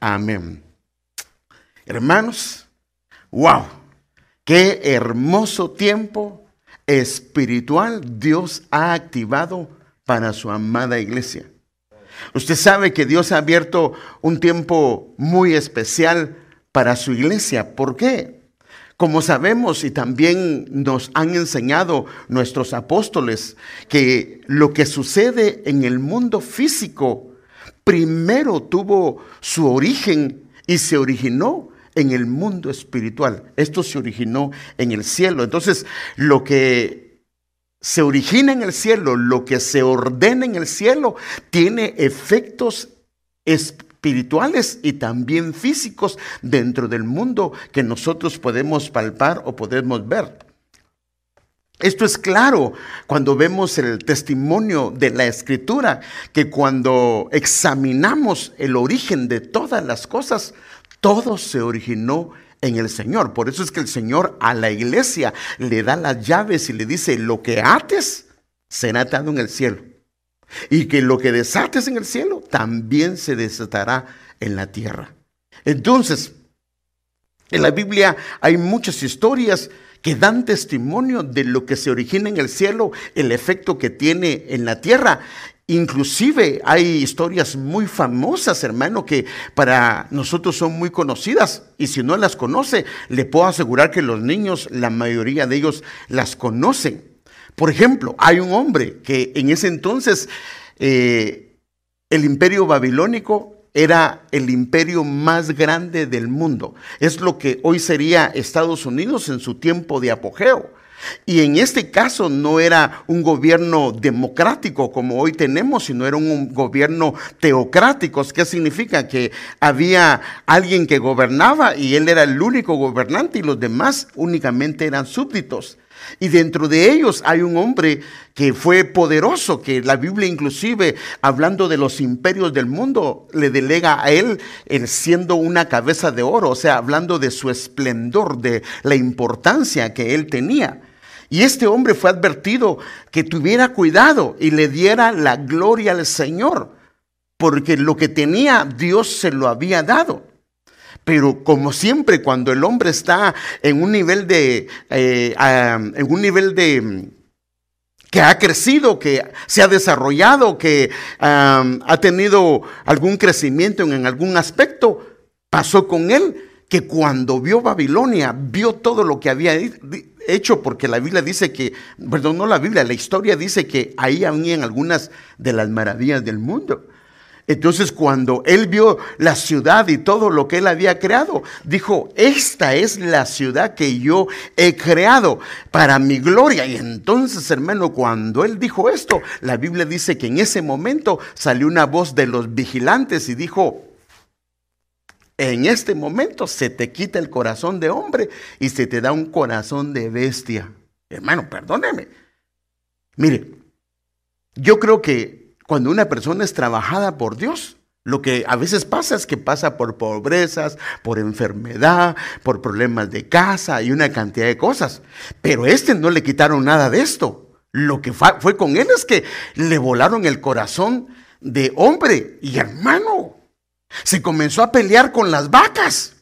Amén. Hermanos, wow, qué hermoso tiempo espiritual Dios ha activado para su amada iglesia. Usted sabe que Dios ha abierto un tiempo muy especial para su iglesia. ¿Por qué? Como sabemos y también nos han enseñado nuestros apóstoles, que lo que sucede en el mundo físico primero tuvo su origen y se originó en el mundo espiritual. Esto se originó en el cielo. Entonces, lo que se origina en el cielo, lo que se ordena en el cielo, tiene efectos espirituales y también físicos dentro del mundo que nosotros podemos palpar o podemos ver. Esto es claro cuando vemos el testimonio de la escritura, que cuando examinamos el origen de todas las cosas, todo se originó en el Señor. Por eso es que el Señor a la iglesia le da las llaves y le dice, lo que ates será atado en el cielo. Y que lo que desates en el cielo también se desatará en la tierra. Entonces, en la Biblia hay muchas historias que dan testimonio de lo que se origina en el cielo, el efecto que tiene en la tierra. Inclusive hay historias muy famosas, hermano, que para nosotros son muy conocidas. Y si no las conoce, le puedo asegurar que los niños, la mayoría de ellos las conocen. Por ejemplo, hay un hombre que en ese entonces eh, el imperio babilónico era el imperio más grande del mundo. Es lo que hoy sería Estados Unidos en su tiempo de apogeo. Y en este caso no era un gobierno democrático como hoy tenemos, sino era un gobierno teocrático. ¿Qué significa? Que había alguien que gobernaba y él era el único gobernante y los demás únicamente eran súbditos. Y dentro de ellos hay un hombre que fue poderoso, que la Biblia inclusive, hablando de los imperios del mundo, le delega a él en siendo una cabeza de oro, o sea, hablando de su esplendor, de la importancia que él tenía. Y este hombre fue advertido que tuviera cuidado y le diera la gloria al Señor, porque lo que tenía Dios se lo había dado. Pero como siempre, cuando el hombre está en un nivel de, eh, en un nivel de que ha crecido, que se ha desarrollado, que ha tenido algún crecimiento en, algún aspecto, pasó con él que cuando vio Babilonia, vio todo lo que había hecho, porque la Biblia dice que, perdón, no la Biblia, la historia dice que ahí habían algunas de las maravillas del mundo. Entonces cuando él vio la ciudad y todo lo que él había creado, dijo, esta es la ciudad que yo he creado para mi gloria. Y entonces, hermano, cuando él dijo esto, la Biblia dice que en ese momento salió una voz de los vigilantes y dijo, en este momento se te quita el corazón de hombre y se te da un corazón de bestia. Hermano, perdóneme. Mire, yo creo que cuando una persona es trabajada por Dios, lo que a veces pasa es que pasa por pobrezas, por enfermedad, por problemas de casa y una cantidad de cosas. Pero este no le quitaron nada de esto. Lo que fue con él es que le volaron el corazón de hombre y hermano. Se comenzó a pelear con las vacas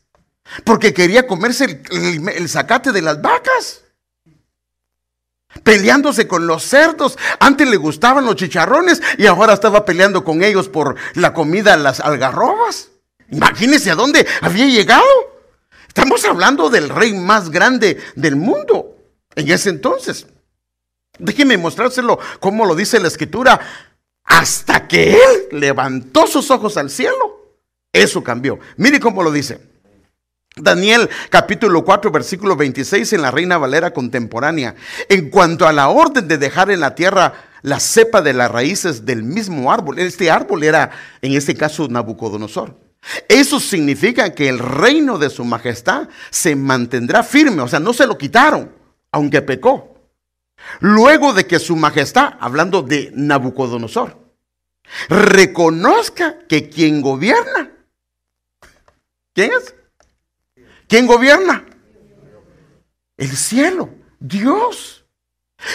porque quería comerse el, el, zacate de las vacas peleándose con los cerdos. Antes le gustaban los chicharrones y ahora estaba peleando con ellos por la comida, las algarrobas. Imagínense a dónde había llegado. Estamos hablando del rey más grande del mundo en ese entonces. Déjeme mostrárselo como lo dice la escritura. Hasta que él levantó sus ojos al cielo, eso cambió. Mire cómo lo dice. Daniel capítulo 4 versículo 26 en la Reina Valera contemporánea. En cuanto a la orden de dejar en la tierra la cepa de las raíces del mismo árbol, este árbol era en este caso Nabucodonosor. Eso significa que el reino de su majestad se mantendrá firme, o sea, no se lo quitaron, aunque pecó. Luego de que su majestad, hablando de Nabucodonosor, reconozca que quien gobierna, ¿quién es? ¿Quién gobierna? El cielo, Dios.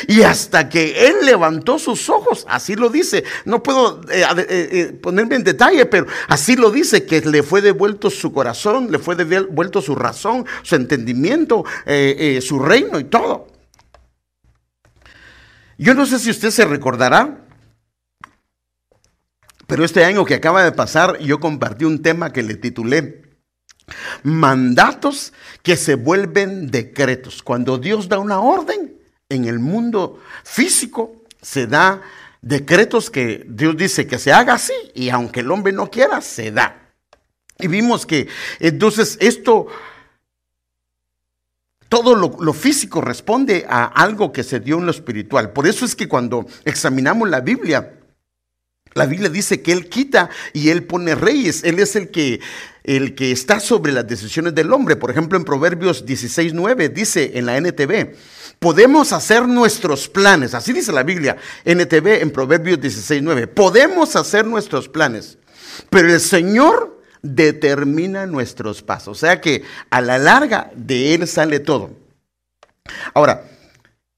Y hasta que él levantó sus ojos, así lo dice, no puedo eh, eh, eh, ponerme en detalle, pero así lo dice, que le fue devuelto su corazón, le fue devuelto su razón, su entendimiento, su reino y todo. Yo no sé si usted se recordará, pero este año que acaba de pasar yo compartí un tema que le titulé Mandatos que se vuelven decretos. Cuando Dios da una orden, en el mundo físico se da decretos que Dios dice que se haga así y aunque el hombre no quiera, se da. Y vimos que entonces esto, todo lo, lo, físico responde a algo que se dio en lo espiritual. Por eso es que cuando examinamos la Biblia, la Biblia dice que Él quita y Él pone reyes. Él es el que, el que está sobre las decisiones del hombre. Por ejemplo, en Proverbios 16.9 dice en la NTV, podemos hacer nuestros planes. Así dice la Biblia, NTV en Proverbios 16.9. Podemos hacer nuestros planes, pero el Señor determina nuestros pasos. O sea que a la larga de Él sale todo. Ahora,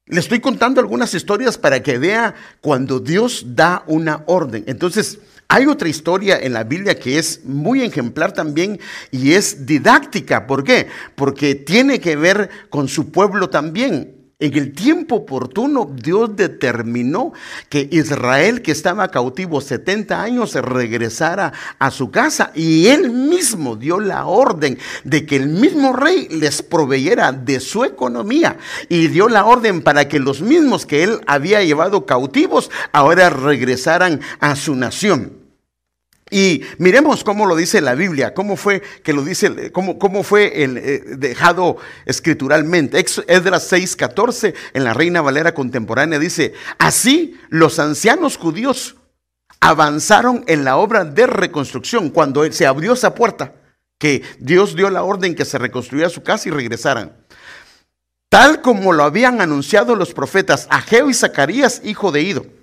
le estoy contando algunas historias para que vea cuando Dios da una orden. Entonces, hay otra historia en la Biblia que es muy ejemplar también y es didáctica. ¿Por qué? Porque tiene que ver con su pueblo también. En el tiempo oportuno, Dios determinó que Israel, que estaba cautivo 70 años, regresara a su casa y él mismo dio la orden de que el mismo rey les proveyera de su economía y dio la orden para que los mismos que él había llevado cautivos ahora regresaran a su nación. Y miremos cómo lo dice la Biblia, cómo fue que lo dice, cómo, fue el, eh, dejado escrituralmente. Esdras 6:14 en la Reina Valera contemporánea dice, así los ancianos judíos avanzaron en la obra de reconstrucción cuando se abrió esa puerta, que Dios dio la orden que se reconstruyera su casa y regresaran. Tal como lo habían anunciado los profetas Ageo y Zacarías, hijo de Ido.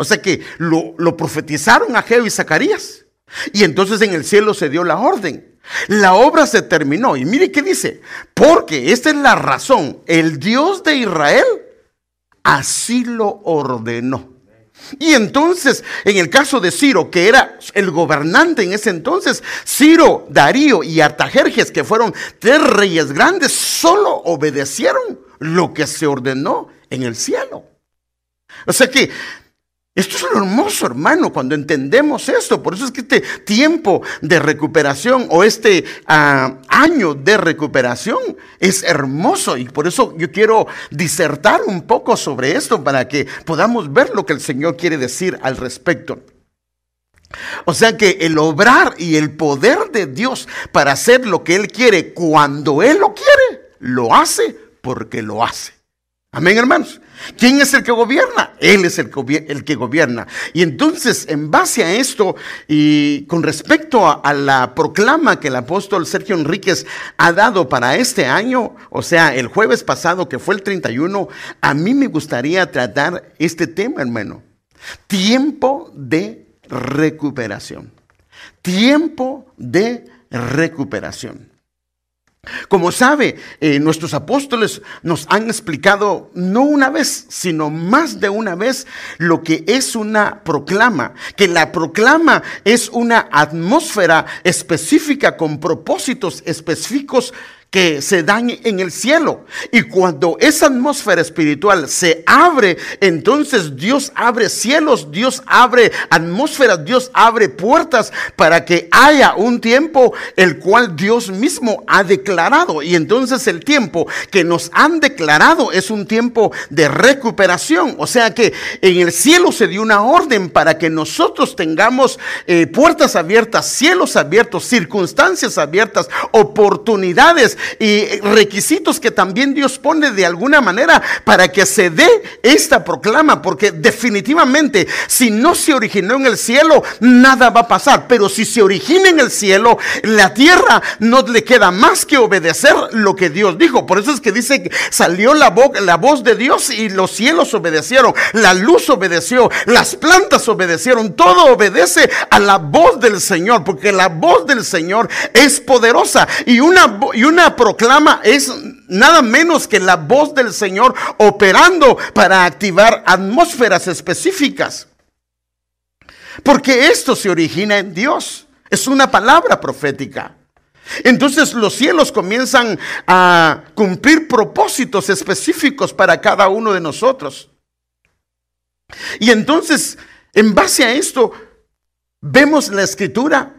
O sea que lo, profetizaron a Geo y Zacarías. Y entonces en el cielo se dio la orden. La obra se terminó. Y mire qué dice. Porque esta es la razón. El Dios de Israel así lo ordenó. Y entonces, en el caso de Ciro, que era el gobernante en ese entonces, Ciro, Darío y Artajerjes, que fueron tres reyes grandes, solo obedecieron lo que se ordenó en el cielo. O sea que esto es lo hermoso, hermano, cuando entendemos esto. Por eso es que este tiempo de recuperación o este ah, año de recuperación es hermoso. Y por eso yo quiero disertar un poco sobre esto para que podamos ver lo que el Señor quiere decir al respecto. O sea que el obrar y el poder de Dios para hacer lo que Él quiere cuando Él lo quiere, lo hace porque lo hace. Amén, hermanos. ¿Quién es el que gobierna? Él es el, que gobierna. Y entonces, en base a esto y con respecto a, a, la proclama que el apóstol Sergio Enríquez ha dado para este año, o sea, el jueves pasado que fue el 31, a mí me gustaría tratar este tema, hermano. Tiempo de recuperación. Tiempo de recuperación. Como sabe, eh, nuestros apóstoles nos han explicado no una vez, sino más de una vez lo que es una proclama, que la proclama es una atmósfera específica con propósitos específicos que se dan en el cielo. Y cuando esa atmósfera espiritual se abre, entonces Dios abre cielos, Dios abre atmósferas, Dios abre puertas para que haya un tiempo el cual Dios mismo ha declarado. Y entonces el tiempo que nos han declarado es un tiempo de recuperación. O sea que en el cielo se dio una orden para que nosotros tengamos eh, puertas abiertas, cielos abiertos, circunstancias abiertas, oportunidades y requisitos que también Dios pone de alguna manera para que se dé esta proclama, porque definitivamente si no se originó en el cielo, nada va a pasar, pero si se origina en el cielo, la tierra no le queda más que obedecer lo que Dios dijo. Por eso es que dice que salió la, la voz de Dios y los cielos obedecieron, la luz obedeció, las plantas obedecieron, todo obedece a la voz del Señor, porque la voz del Señor es poderosa y una, y una Proclama es nada menos que la voz del Señor operando para activar atmósferas específicas. Porque esto se origina en Dios. Es una palabra profética. Entonces los cielos comienzan a cumplir propósitos específicos para cada uno de nosotros. Y entonces, en base a esto, vemos la escritura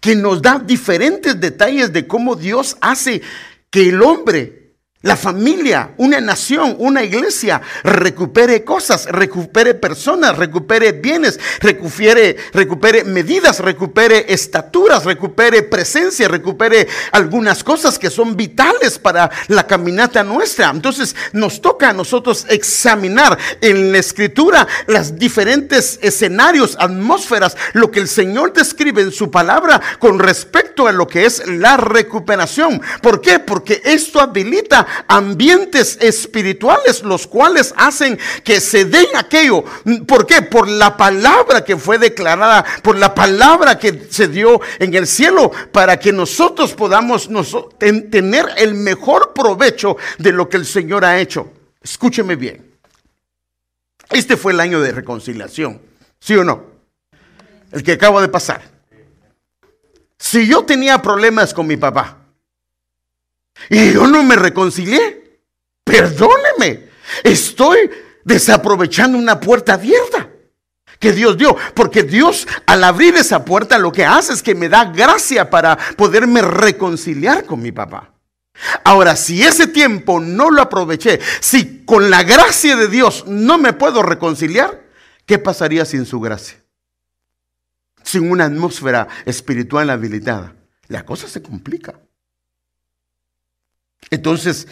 que nos da diferentes detalles de cómo Dios hace que el hombre la familia, una nación, una iglesia recupere cosas, recupere personas, recupere bienes, recupere, recupere medidas, recupere estaturas, recupere presencia, recupere algunas cosas que son vitales para la caminata nuestra. Entonces nos toca a nosotros examinar en la escritura los diferentes escenarios, atmósferas, lo que el Señor describe en su palabra con respecto a lo que es la recuperación. ¿Por qué? Porque esto habilita ambientes espirituales los cuales hacen que se den aquello. ¿Por qué? Por la palabra que fue declarada, por la palabra que se dio en el cielo, para que nosotros podamos tener el mejor provecho de lo que el Señor ha hecho. Escúcheme bien. Este fue el año de reconciliación, ¿sí o no? El que acabo de pasar. Si yo tenía problemas con mi papá, y yo no me reconcilié. Perdóneme. Estoy desaprovechando una puerta abierta que Dios dio. Porque Dios al abrir esa puerta lo que hace es que me da gracia para poderme reconciliar con mi papá. Ahora, si ese tiempo no lo aproveché, si con la gracia de Dios no me puedo reconciliar, ¿qué pasaría sin su gracia? Sin una atmósfera espiritual habilitada. La cosa se complica. Entonces,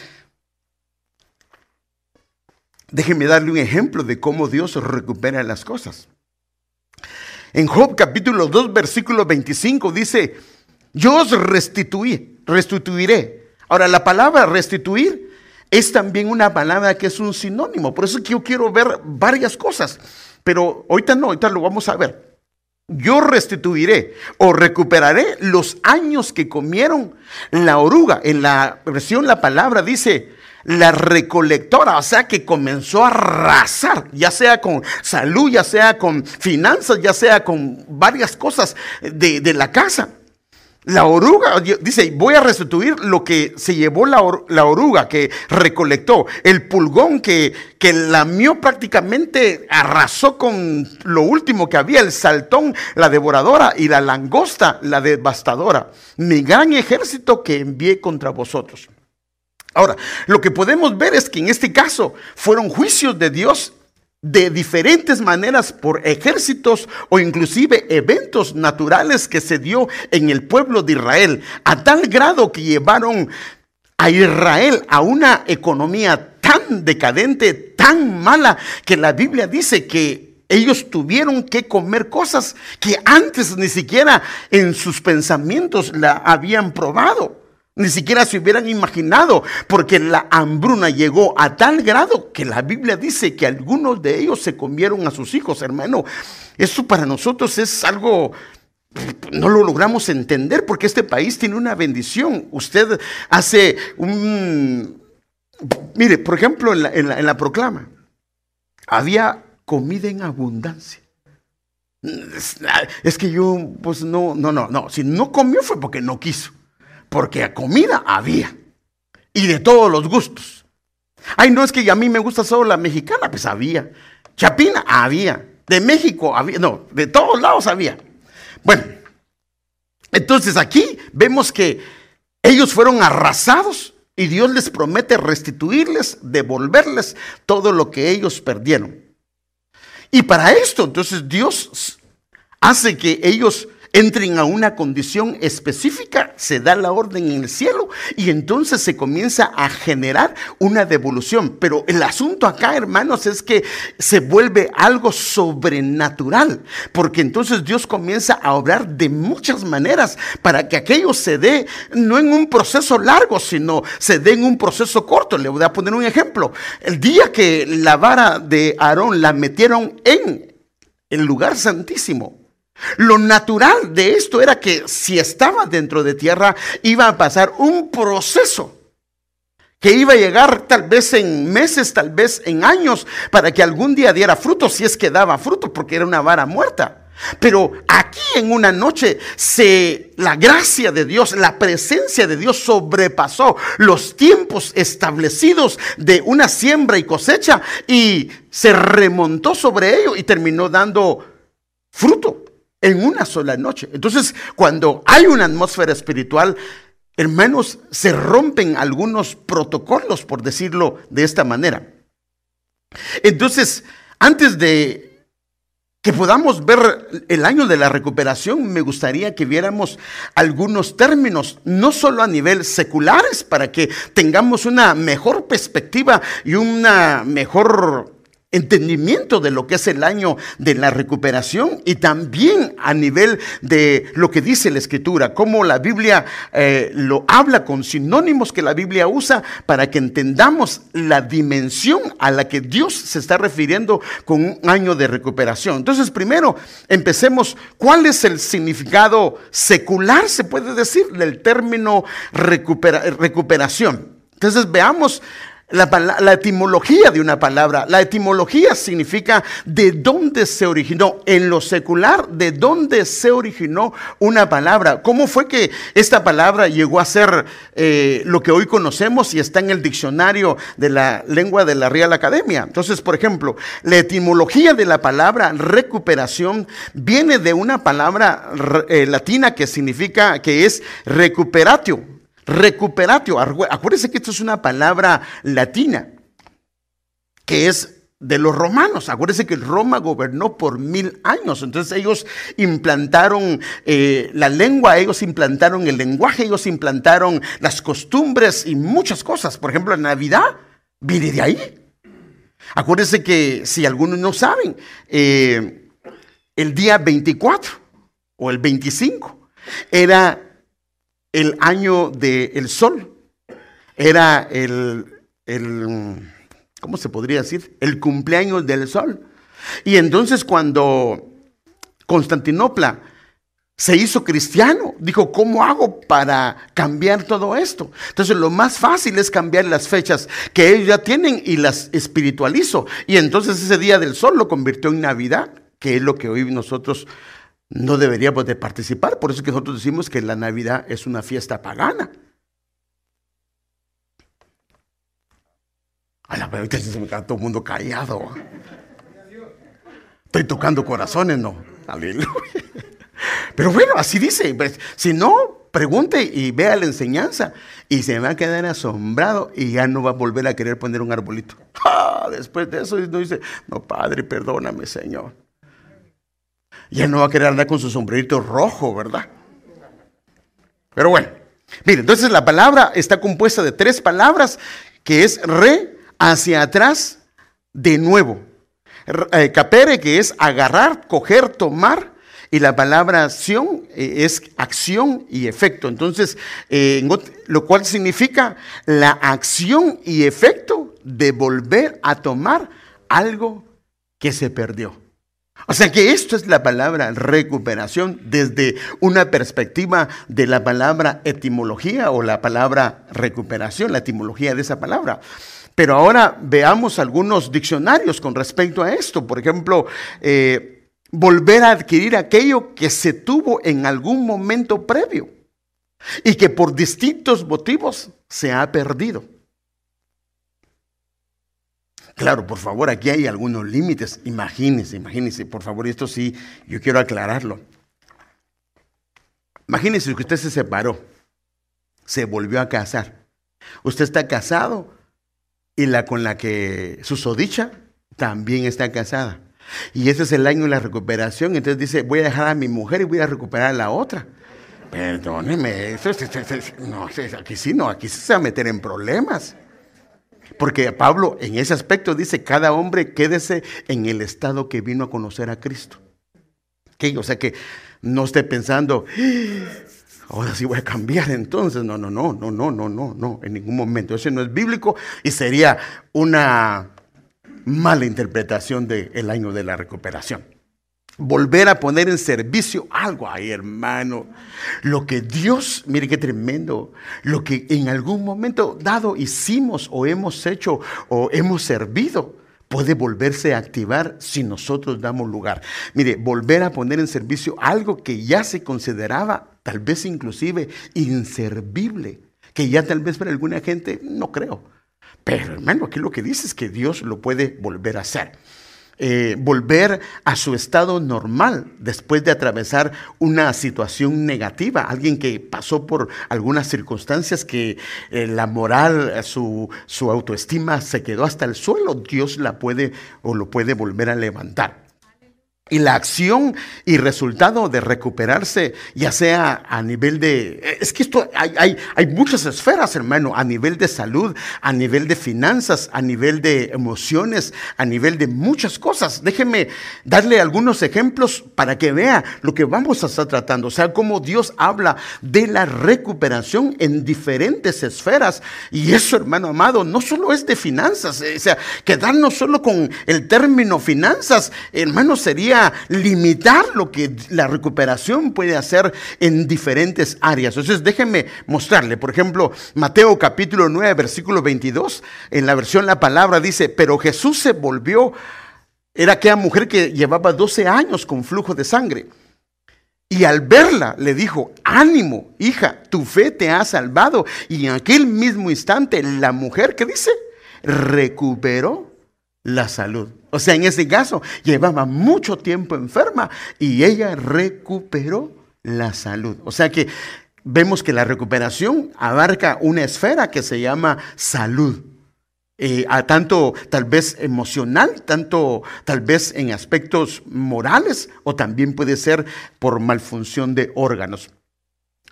déjeme darle un ejemplo de cómo Dios recupera las cosas. En Job capítulo 2, versículo 25 dice, yo os restituí, restituiré. Ahora, la palabra restituir es también una palabra que es un sinónimo. Por eso es que yo quiero ver varias cosas. Pero ahorita no, ahorita lo vamos a ver yo restituiré o recuperaré los años que comieron la oruga. En la versión la palabra dice la recolectora, o sea que comenzó a arrasar, ya sea con salud, ya sea con finanzas, ya sea con varias cosas de, de la casa. La oruga, dice, voy a restituir lo que se llevó la, oruga, que recolectó, el pulgón que, que lamió prácticamente, arrasó con lo último que había, el saltón, la devoradora, y la langosta, la devastadora. Mi gran ejército que envié contra vosotros. Ahora, lo que podemos ver es que en este caso fueron juicios de Dios de diferentes maneras por ejércitos o inclusive eventos naturales que se dio en el pueblo de Israel, a tal grado que llevaron a Israel a una economía tan decadente, tan mala, que la Biblia dice que ellos tuvieron que comer cosas que antes ni siquiera en sus pensamientos la habían probado. Ni siquiera se hubieran imaginado, porque la hambruna llegó a tal grado que la Biblia dice que algunos de ellos se comieron a sus hijos, hermano. Eso para nosotros es algo no lo logramos entender porque este país tiene una bendición. Usted hace un... Mire, por ejemplo, en la, en la, proclama, había comida en abundancia. Es que yo, pues no, no, no, no. Si no comió fue porque no quiso porque comida había. Y de todos los gustos. Ay, no es que a mí me gusta solo la mexicana, pues había. Chapina había. De México había. No, de todos lados había. Bueno, entonces aquí vemos que ellos fueron arrasados y Dios les promete restituirles, devolverles todo lo que ellos perdieron. Y para esto, entonces Dios hace que ellos entren a una condición específica, se da la orden en el cielo y entonces se comienza a generar una devolución. Pero el asunto acá, hermanos, es que se vuelve algo sobrenatural, porque entonces Dios comienza a obrar de muchas maneras para que aquello se dé no en un proceso largo, sino se dé en un proceso corto. Le voy a poner un ejemplo. El día que la vara de Aarón la metieron en el lugar santísimo, Lo natural de esto era que si estaba dentro de tierra iba a pasar un proceso que iba a llegar tal vez en meses, tal vez en años, para que algún día diera fruto, si es que daba fruto, porque era una vara muerta. Pero aquí en una noche se la gracia de Dios, la presencia de Dios sobrepasó los tiempos establecidos de una siembra y cosecha y se remontó sobre ello y terminó dando fruto en una sola noche. Entonces, cuando hay una atmósfera espiritual, hermanos, se rompen algunos protocolos, por decirlo de esta manera. Entonces, antes de que podamos ver el año de la recuperación, me gustaría que viéramos algunos términos, no solo a nivel seculares, para que tengamos una mejor perspectiva y una mejor entendimiento de lo que es el año de la recuperación y también a nivel de lo que dice la escritura, cómo la Biblia eh, lo habla con sinónimos que la Biblia usa para que entendamos la dimensión a la que Dios se está refiriendo con un año de recuperación. Entonces, primero, empecemos, ¿cuál es el significado secular, se puede decir, del término recuperación? Entonces, veamos la, etimología de una palabra. La etimología significa de dónde se originó. En lo secular, de dónde se originó una palabra. ¿Cómo fue que esta palabra llegó a ser eh, lo que hoy conocemos y está en el diccionario de la lengua de la Real Academia? Entonces, por ejemplo, la etimología de la palabra recuperación viene de una palabra eh, latina que significa, que es recuperatio Recuperatio. Acuérdense que esto es una palabra latina, que es de los romanos. Acuérdense que Roma gobernó por mil años. Entonces ellos implantaron eh, la lengua, ellos implantaron el lenguaje, ellos implantaron las costumbres y muchas cosas. Por ejemplo, la Navidad viene de ahí. Acuérdense que si algunos no saben, eh, el día 24 o el 25 era el año del sol. Era el, el, ¿cómo se podría decir? El cumpleaños del sol. Y entonces cuando Constantinopla se hizo cristiano, dijo, ¿cómo hago para cambiar todo esto? Entonces lo más fácil es cambiar las fechas que ellos ya tienen y las espiritualizo. Y entonces ese día del sol lo convirtió en Navidad, que es lo que hoy nosotros no deberíamos de participar. Por eso es que nosotros decimos que la Navidad es una fiesta pagana. A la verdad se me queda todo el mundo callado. Estoy tocando corazones, no. Aleluya. Pero bueno, así dice. Pues, si no, pregunte y vea la enseñanza. Y se va a quedar asombrado y ya no va a volver a querer poner un arbolito. Ah, después de eso, no dice, no, Padre, perdóname, Señor ya no va a querer andar con su sombrerito rojo, ¿verdad? Pero bueno, mire, entonces la palabra está compuesta de tres palabras, que es re, hacia atrás, de nuevo. Eh, capere, que es agarrar, coger, tomar, y la palabra acción eh, es acción y efecto. Entonces, eh, lo cual significa la acción y efecto de volver a tomar algo que se perdió. O sea que esto es la palabra recuperación desde una perspectiva de la palabra etimología o la palabra recuperación, la etimología de esa palabra. Pero ahora veamos algunos diccionarios con respecto a esto. Por ejemplo, eh, volver a adquirir aquello que se tuvo en algún momento previo y que por distintos motivos se ha perdido. Claro, por favor, aquí hay algunos límites. Imagínense, imagínense, por favor, esto sí, yo quiero aclararlo. Imagínense que usted se separó, se volvió a casar. Usted está casado y la con la que susodicha también está casada. Y ese es el año de la recuperación. Entonces dice, voy a dejar a mi mujer y voy a recuperar a la otra. Perdóneme, eso, no, aquí sí no, aquí se va a meter en problemas. Porque Pablo en ese aspecto dice, cada hombre quédese en el estado que vino a conocer a Cristo. O sea que no esté pensando, ah, ahora sí voy a cambiar entonces. No, no, no, no, no, no, no, no, en ningún momento. Eso no es bíblico y sería una mala interpretación del año de la recuperación. Volver a poner en servicio algo. Ay, hermano, lo que Dios, mire qué tremendo, lo que en algún momento dado hicimos o hemos hecho o hemos servido, puede volverse a activar si nosotros damos lugar. Mire, volver a poner en servicio algo que ya se consideraba tal vez inclusive inservible, que ya tal vez para alguna gente no creo. Pero hermano, aquí lo que dice es que Dios lo puede volver a hacer. Eh, volver a su estado normal después de atravesar una situación negativa, alguien que pasó por algunas circunstancias que eh, la moral, su, su autoestima se quedó hasta el suelo, Dios la puede o lo puede volver a levantar. Y la acción y resultado de recuperarse, ya sea a nivel de... Es que esto hay, hay, hay, muchas esferas, hermano, a nivel de salud, a nivel de finanzas, a nivel de emociones, a nivel de muchas cosas. Déjeme darle algunos ejemplos para que vea lo que vamos a estar tratando. O sea, cómo Dios habla de la recuperación en diferentes esferas. Y eso, hermano amado, no solo es de finanzas. O sea, quedarnos solo con el término finanzas, hermano, sería limitar lo que la recuperación puede hacer en diferentes áreas. Entonces, déjenme mostrarle, por ejemplo, Mateo capítulo 9, versículo 22, en la versión La Palabra dice, pero Jesús se volvió, era aquella mujer que llevaba 12 años con flujo de sangre. Y al verla le dijo, ánimo, hija, tu fe te ha salvado. Y en aquel mismo instante la mujer, ¿qué dice? Recuperó la salud. O sea, en ese caso, llevaba mucho tiempo enferma y ella recuperó la salud. O sea que vemos que la recuperación abarca una esfera que se llama salud. Eh, a tanto tal vez emocional, tanto tal vez en aspectos morales o también puede ser por malfunción de órganos.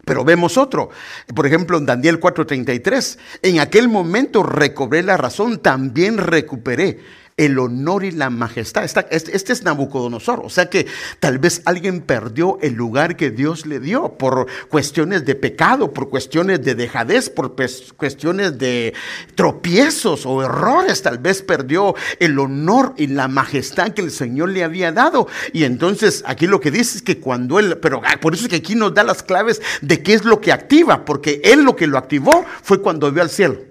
Pero vemos otro, por ejemplo en Daniel 4:33, en aquel momento recobré la razón, también recuperé el honor y la majestad. Este, es Nabucodonosor, o sea que tal vez alguien perdió el lugar que Dios le dio por cuestiones de pecado, por cuestiones de dejadez, por cuestiones de tropiezos o errores, tal vez perdió el honor y la majestad que el Señor le había dado. Y entonces aquí lo que dice es que cuando él, pero ah, por eso es que aquí nos da las claves de qué es lo que activa, porque él lo que lo activó fue cuando vio al cielo.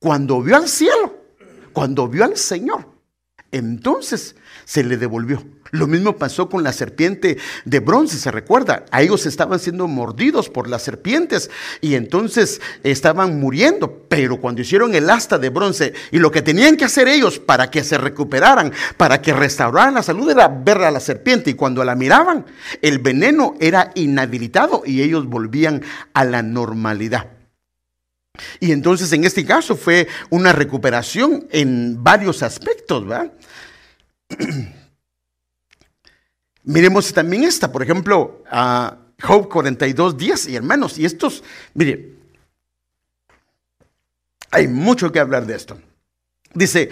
Cuando vio al cielo cuando vio al Señor, entonces se le devolvió. Lo mismo pasó con la serpiente de bronce, se recuerda. A ellos estaban siendo mordidos por las serpientes y entonces estaban muriendo. Pero cuando hicieron el asta de bronce y lo que tenían que hacer ellos para que se recuperaran, para que restauraran la salud, era ver a la serpiente. Y cuando la miraban, el veneno era inhabilitado y ellos volvían a la normalidad. Y entonces en este caso fue una recuperación en varios aspectos, ¿verdad? Miremos también esta, por ejemplo, a Job 42 días y hermanos, y estos, mire, hay mucho que hablar de esto. Dice,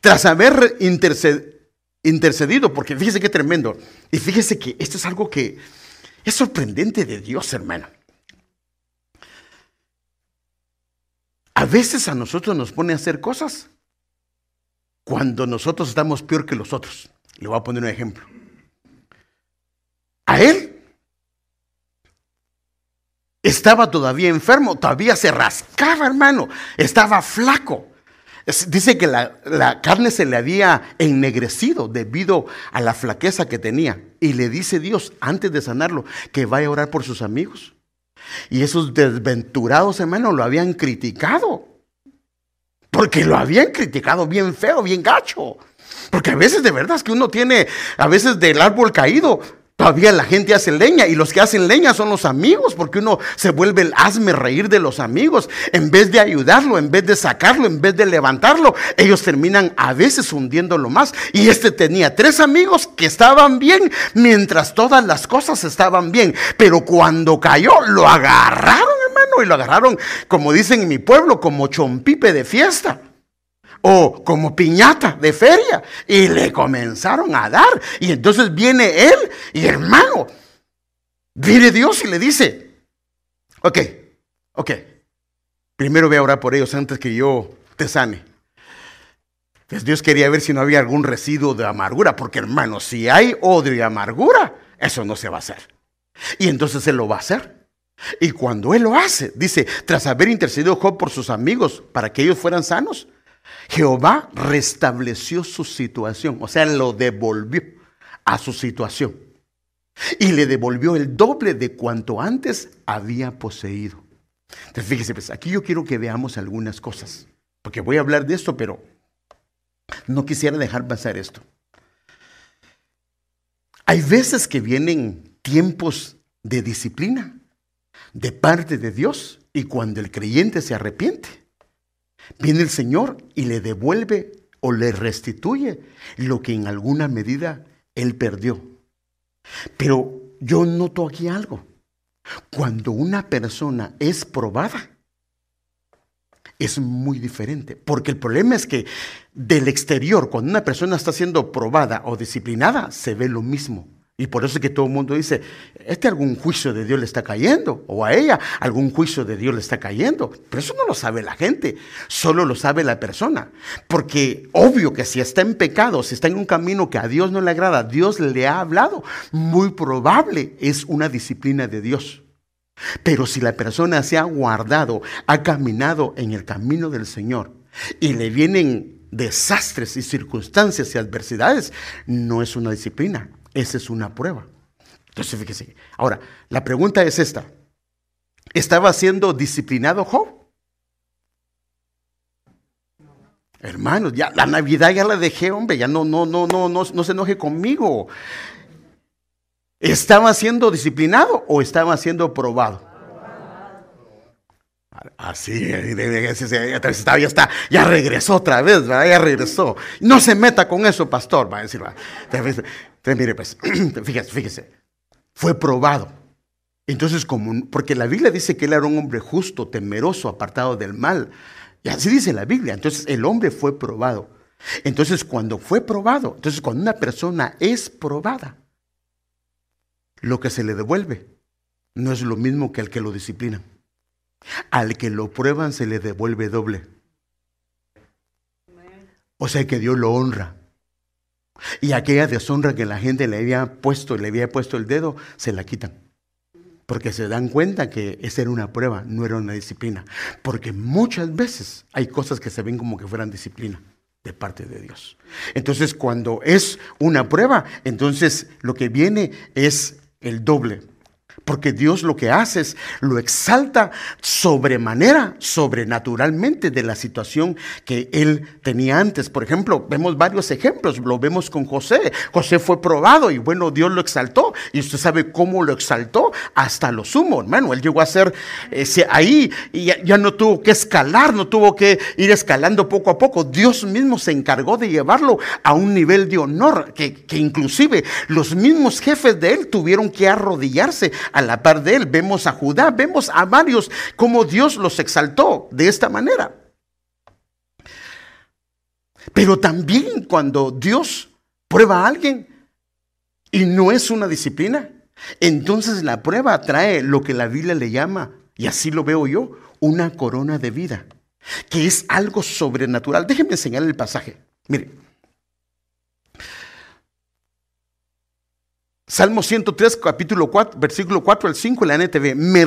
tras haber intercedido, porque fíjese qué tremendo, y fíjese que esto es algo que es sorprendente de Dios, hermano. A veces a nosotros nos pone a hacer cosas cuando nosotros estamos peor que los otros. Le voy a poner un ejemplo. A él estaba todavía enfermo, todavía se rascaba, hermano, estaba flaco. Dice que la, la, carne se le había ennegrecido debido a la flaqueza que tenía. Y le dice Dios, antes de sanarlo, que vaya a orar por sus amigos. Y esos desventurados hermanos lo habían criticado. Porque lo habían criticado bien feo, bien gacho. Porque a veces de verdad es que uno tiene, a veces del árbol caído, Todavía la gente hace leña y los que hacen leña son los amigos, porque uno se vuelve el hazme reír de los amigos. En vez de ayudarlo, en vez de sacarlo, en vez de levantarlo, ellos terminan a veces hundiéndolo más. Y este tenía tres amigos que estaban bien mientras todas las cosas estaban bien. Pero cuando cayó, lo agarraron, hermano, y lo agarraron, como dicen en mi pueblo, como chompipe de fiesta o como piñata de feria. Y le comenzaron a dar. Y entonces viene él y hermano, viene Dios y le dice, ok, ok, primero voy a orar por ellos antes que yo te sane. Entonces Dios quería ver si no había algún residuo de amargura, porque hermano, si hay odio y amargura, eso no se va a hacer. Y entonces Él lo va a hacer. Y cuando Él lo hace, dice, tras haber intercedido Job por sus amigos para que ellos fueran sanos, Jehová restableció su situación, o sea, lo devolvió a su situación. Y le devolvió el doble de cuanto antes había poseído. Entonces, fíjese, pues aquí yo quiero que veamos algunas cosas, porque voy a hablar de esto, pero no quisiera dejar pasar esto. Hay veces que vienen tiempos de disciplina de parte de Dios y cuando el creyente se arrepiente, viene el Señor y le devuelve o le restituye lo que en alguna medida él perdió. Pero yo noto aquí algo. Cuando una persona es probada, es muy diferente. Porque el problema es que del exterior, cuando una persona está siendo probada o disciplinada, se ve lo mismo. Y por eso es que todo el mundo dice, este algún juicio de Dios le está cayendo, o a ella algún juicio de Dios le está cayendo. Pero eso no lo sabe la gente, solo lo sabe la persona. Porque obvio que si está en pecado, si está en un camino que a Dios no le agrada, Dios le ha hablado, muy probable es una disciplina de Dios. Pero si la persona se ha guardado, ha caminado en el camino del Señor y le vienen desastres y circunstancias y adversidades, no es una disciplina, esa es una prueba. Entonces, fíjese. Ahora, la pregunta es esta. ¿Estaba siendo disciplinado Job? Hermanos, ya la Navidad ya la dejé, hombre, ya no, no, no, no, no, no se enoje conmigo. ¿Estaba siendo disciplinado o estaba siendo probado? Así, ya está, ya regresó otra vez, ya regresó. No se meta con eso, pastor, va a decir. Mire, pues, fíjese, fíjese, fue probado. Entonces, como, porque la Biblia dice que él era un hombre justo, temeroso, apartado del mal. Y así dice la Biblia. Entonces, el hombre fue probado. Entonces, cuando fue probado, entonces cuando una persona es probada, lo que se le devuelve no es lo mismo que al que lo disciplina. Al que lo prueban se le devuelve doble. O sea que Dios lo honra. Y aquella deshonra que la gente le había puesto, le había puesto el dedo, se la quitan. Porque se dan cuenta que esa era una prueba, no era una disciplina. Porque muchas veces hay cosas que se ven como que fueran disciplina de parte de Dios. Entonces, cuando es una prueba, entonces lo que viene es el doble. Porque Dios lo que hace es lo exalta sobremanera, sobrenaturalmente de la situación que él tenía antes. Por ejemplo, vemos varios ejemplos, lo vemos con José. José fue probado y bueno, Dios lo exaltó. Y usted sabe cómo lo exaltó hasta lo sumo, hermano. Él llegó a ser ahí y ya, no tuvo que escalar, no tuvo que ir escalando poco a poco. Dios mismo se encargó de llevarlo a un nivel de honor que, que inclusive los mismos jefes de él tuvieron que arrodillarse a la par de él. Vemos a Judá, vemos a varios como Dios los exaltó de esta manera. Pero también cuando Dios prueba a alguien y no es una disciplina, entonces la prueba trae lo que la Biblia le llama, y así lo veo yo, una corona de vida, que es algo sobrenatural. Déjenme enseñar el pasaje. Mire, Salmo 103, capítulo 4, versículo 4 al 5, la NTV, me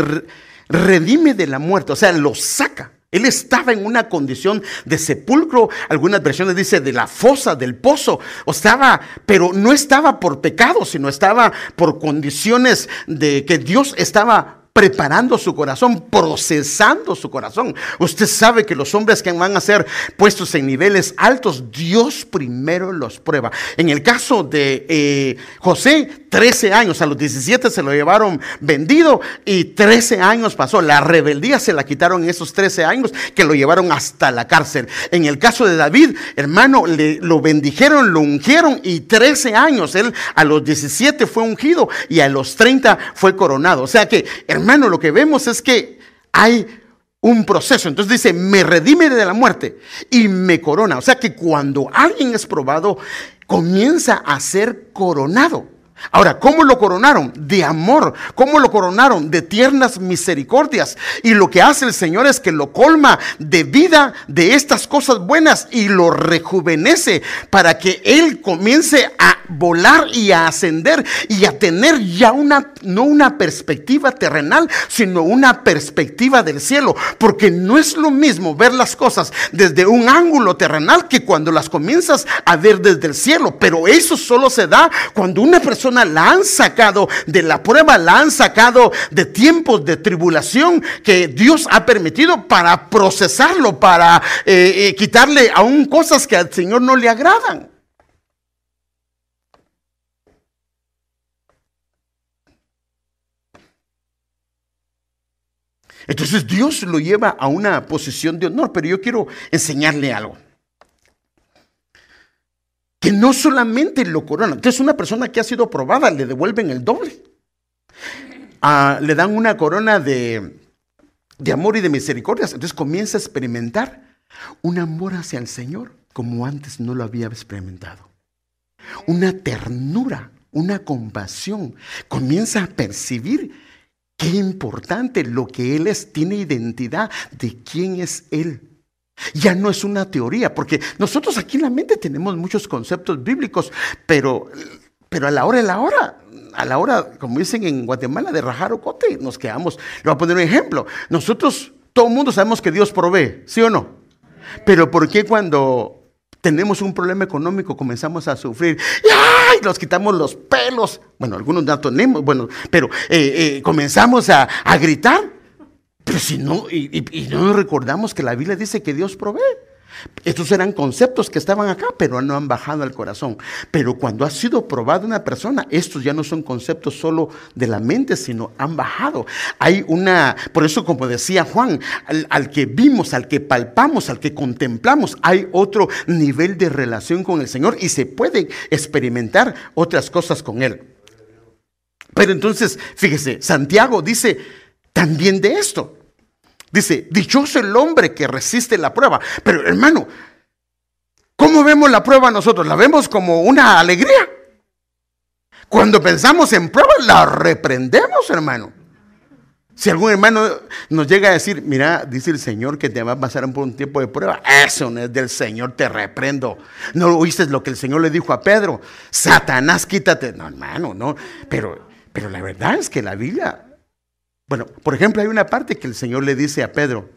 redime de la muerte, o sea, lo saca. Él estaba en una condición de sepulcro, algunas versiones dice de la fosa, del pozo, o estaba, pero no estaba por pecado, sino estaba por condiciones de que Dios estaba preparando su corazón, procesando su corazón. Usted sabe que los hombres que van a ser puestos en niveles altos, Dios primero los prueba. En el caso de eh, José, 13 años, a los 17 se lo llevaron vendido y 13 años pasó. La rebeldía se la quitaron en esos 13 años que lo llevaron hasta la cárcel. En el caso de David, hermano, le, lo bendijeron, lo ungieron y 13 años. Él a los 17 fue ungido y a los 30 fue coronado. O sea que, hermano, lo que vemos es que hay un proceso. Entonces dice, me redime de la muerte y me corona. O sea que cuando alguien es probado, comienza a ser coronado. Ahora, ¿cómo lo coronaron? De amor. ¿Cómo lo coronaron? De tiernas misericordias. Y lo que hace el Señor es que lo colma de vida de estas cosas buenas y lo rejuvenece para que Él comience a volar y a ascender y a tener ya una, no una perspectiva terrenal, sino una perspectiva del cielo. Porque no es lo mismo ver las cosas desde un ángulo terrenal que cuando las comienzas a ver desde el cielo. Pero eso solo se da cuando una persona la han sacado de la prueba, la han sacado de tiempos de tribulación que Dios ha permitido para procesarlo, para eh, eh, quitarle aún cosas que al Señor no le agradan. Entonces Dios lo lleva a una posición de honor, pero yo quiero enseñarle algo. Que no solamente lo corona, entonces una persona que ha sido probada le devuelven el doble. Ah, le dan una corona de, de amor y de misericordia. Entonces comienza a experimentar un amor hacia el Señor como antes no lo había experimentado. Una ternura, una compasión. Comienza a percibir Qué importante lo que Él es, tiene identidad de quién es Él. Ya no es una teoría, porque nosotros aquí en la mente tenemos muchos conceptos bíblicos, pero, pero a la hora de la hora, a la hora, como dicen en Guatemala, de rajar o cote, nos quedamos. Le voy a poner un ejemplo. Nosotros, todo el mundo sabemos que Dios provee, ¿sí o no? Pero ¿por qué cuando tenemos un problema económico, comenzamos a sufrir, ¡ay! nos quitamos los pelos, bueno, algunos no tenemos, bueno, pero eh, eh, comenzamos a, gritar, pero si no, y, y no recordamos que la Biblia dice que Dios provee. Estos eran conceptos que estaban acá, pero no han bajado al corazón. Pero cuando ha sido probada una persona, estos ya no son conceptos solo de la mente, sino han bajado. Hay una, por eso como decía Juan, al, que vimos, al que palpamos, al que contemplamos, hay otro nivel de relación con el Señor y se puede experimentar otras cosas con Él. Pero entonces, fíjese, Santiago dice también de esto. Dice, dichoso el hombre que resiste la prueba. Pero hermano, ¿cómo vemos la prueba nosotros? ¿La vemos como una alegría? Cuando pensamos en prueba, la reprendemos, hermano. Si algún hermano nos llega a decir, mira, dice el Señor que te va a pasar por un tiempo de prueba, eso no es del Señor, te reprendo. No oíste lo que el Señor le dijo a Pedro, Satanás, quítate. No, hermano, no. Pero, pero la verdad es que la Biblia bueno, por ejemplo, hay una parte que el Señor le dice a Pedro,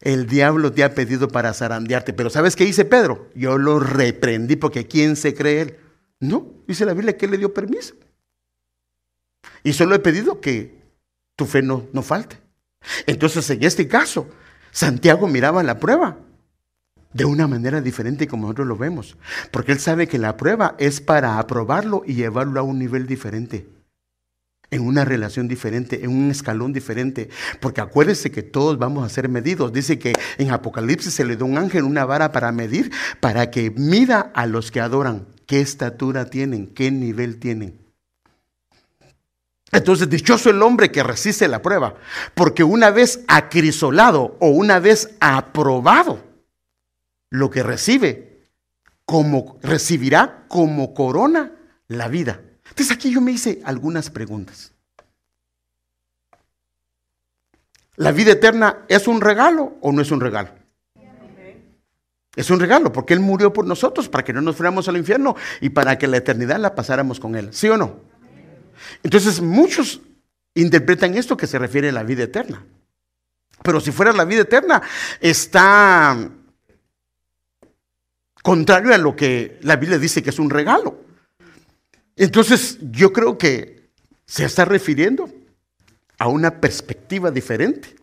el diablo te ha pedido para zarandearte, pero ¿sabes qué dice Pedro? Yo lo reprendí porque ¿quién se cree él? No, dice la Biblia que él le dio permiso. Y solo he pedido que tu fe no, no falte. Entonces, en este caso, Santiago miraba la prueba de una manera diferente como nosotros lo vemos, porque él sabe que la prueba es para aprobarlo y llevarlo a un nivel diferente en una relación diferente, en un escalón diferente. Porque acuérdese que todos vamos a ser medidos. Dice que en Apocalipsis se le da un ángel una vara para medir, para que mida a los que adoran qué estatura tienen, qué nivel tienen. Entonces, dichoso el hombre que resiste la prueba, porque una vez acrisolado o una vez aprobado lo que recibe, como recibirá como corona la vida. Entonces aquí yo me hice algunas preguntas. ¿La vida eterna es un regalo o no es un regalo? Es un regalo porque Él murió por nosotros para que no nos fuéramos al infierno y para que la eternidad la pasáramos con Él. ¿Sí o no? Entonces muchos interpretan esto que se refiere a la vida eterna. Pero si fuera la vida eterna, está contrario a lo que la Biblia dice que es un regalo. Entonces, yo creo que se está refiriendo a una perspectiva diferente,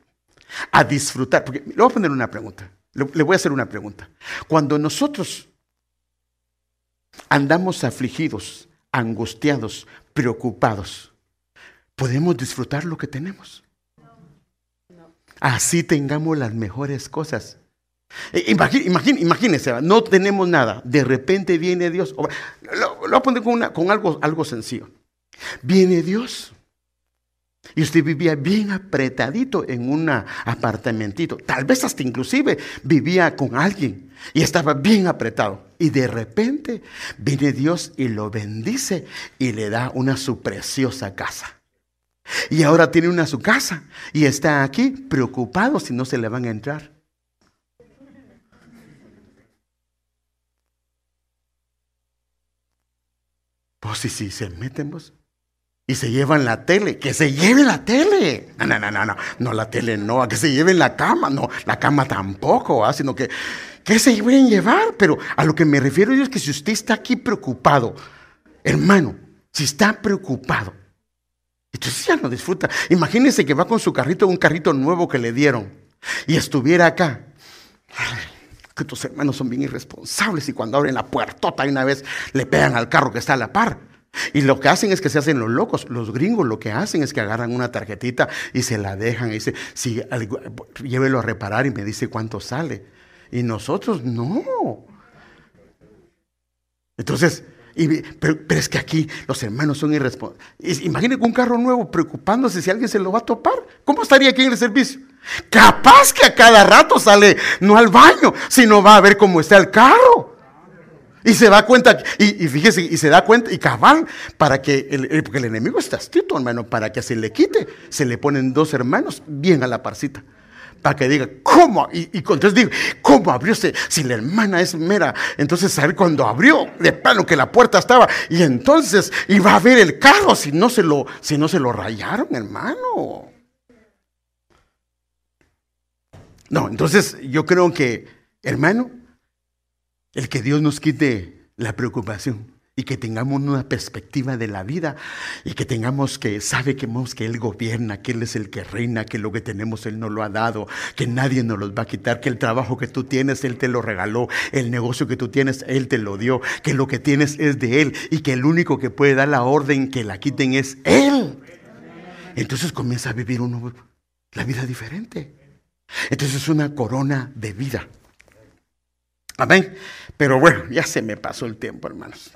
a disfrutar. Porque le voy a poner una pregunta, le voy a hacer una pregunta. Cuando nosotros andamos afligidos, angustiados, preocupados, ¿podemos disfrutar lo que tenemos? Así tengamos las mejores cosas. Eh, imagínense, no tenemos nada. De repente viene Dios. Lo, voy a poner con, algo, algo sencillo. Viene Dios Y usted vivía bien apretadito en un apartamentito. Tal vez hasta inclusive vivía con alguien y estaba bien apretado. Y de repente viene Dios y lo bendice y le da una su preciosa casa. Y ahora tiene una su casa y está aquí preocupado si no se le van a entrar. Pues sí, sí, se meten vos. Y se llevan la tele, que se lleven la tele. No, no, no, no, no, no, la tele no, que se lleven la cama, no, la cama tampoco, ¿ah? sino que, que se lleven llevar. Pero a lo que me refiero yo es que si usted está aquí preocupado, hermano, si está preocupado, entonces ya no disfruta. Imagínese que va con su carrito, un carrito nuevo que le dieron, y estuviera acá. Que tus hermanos son bien irresponsables y cuando abren la puertota una vez le pegan al carro que está a la par. Y lo que hacen es que se hacen los locos. Los gringos lo que hacen es que agarran una tarjetita y se la dejan y dice, sí, llévelo a reparar y me dice cuánto sale. Y nosotros no. Entonces, pero, es que aquí los hermanos son irresponsables. Imaginen un carro nuevo preocupándose si alguien se lo va a topar. ¿Cómo estaría aquí en el servicio? Capaz que a cada rato sale, no al baño, sino va a ver cómo está el carro. Y se da cuenta, y, fíjese, y se da cuenta, y cabal, para que, el, porque el enemigo está astito, hermano, para que se le quite, se le ponen dos hermanos bien a la parcita para que diga, ¿cómo? Y, entonces digo, ¿cómo abrió? Si la hermana es mera, entonces saber cuando abrió, de plano que la puerta estaba, y entonces iba a ver el carro si no se lo, si no se lo rayaron, hermano. No, entonces yo creo que, hermano, el que Dios nos quite la preocupación y que tengamos una perspectiva de la vida y que tengamos que, sabe que, que Él gobierna, que Él es el que reina, que lo que tenemos Él nos lo ha dado, que nadie nos los va a quitar, que el trabajo que tú tienes Él te lo regaló, el negocio que tú tienes Él te lo dio, que lo que tienes es de Él y que el único que puede dar la orden que la quiten es Él. Entonces comienza a vivir uno la vida diferente. Entonces es una corona de vida. Amén. Pero bueno, ya se me pasó el tiempo, hermanos.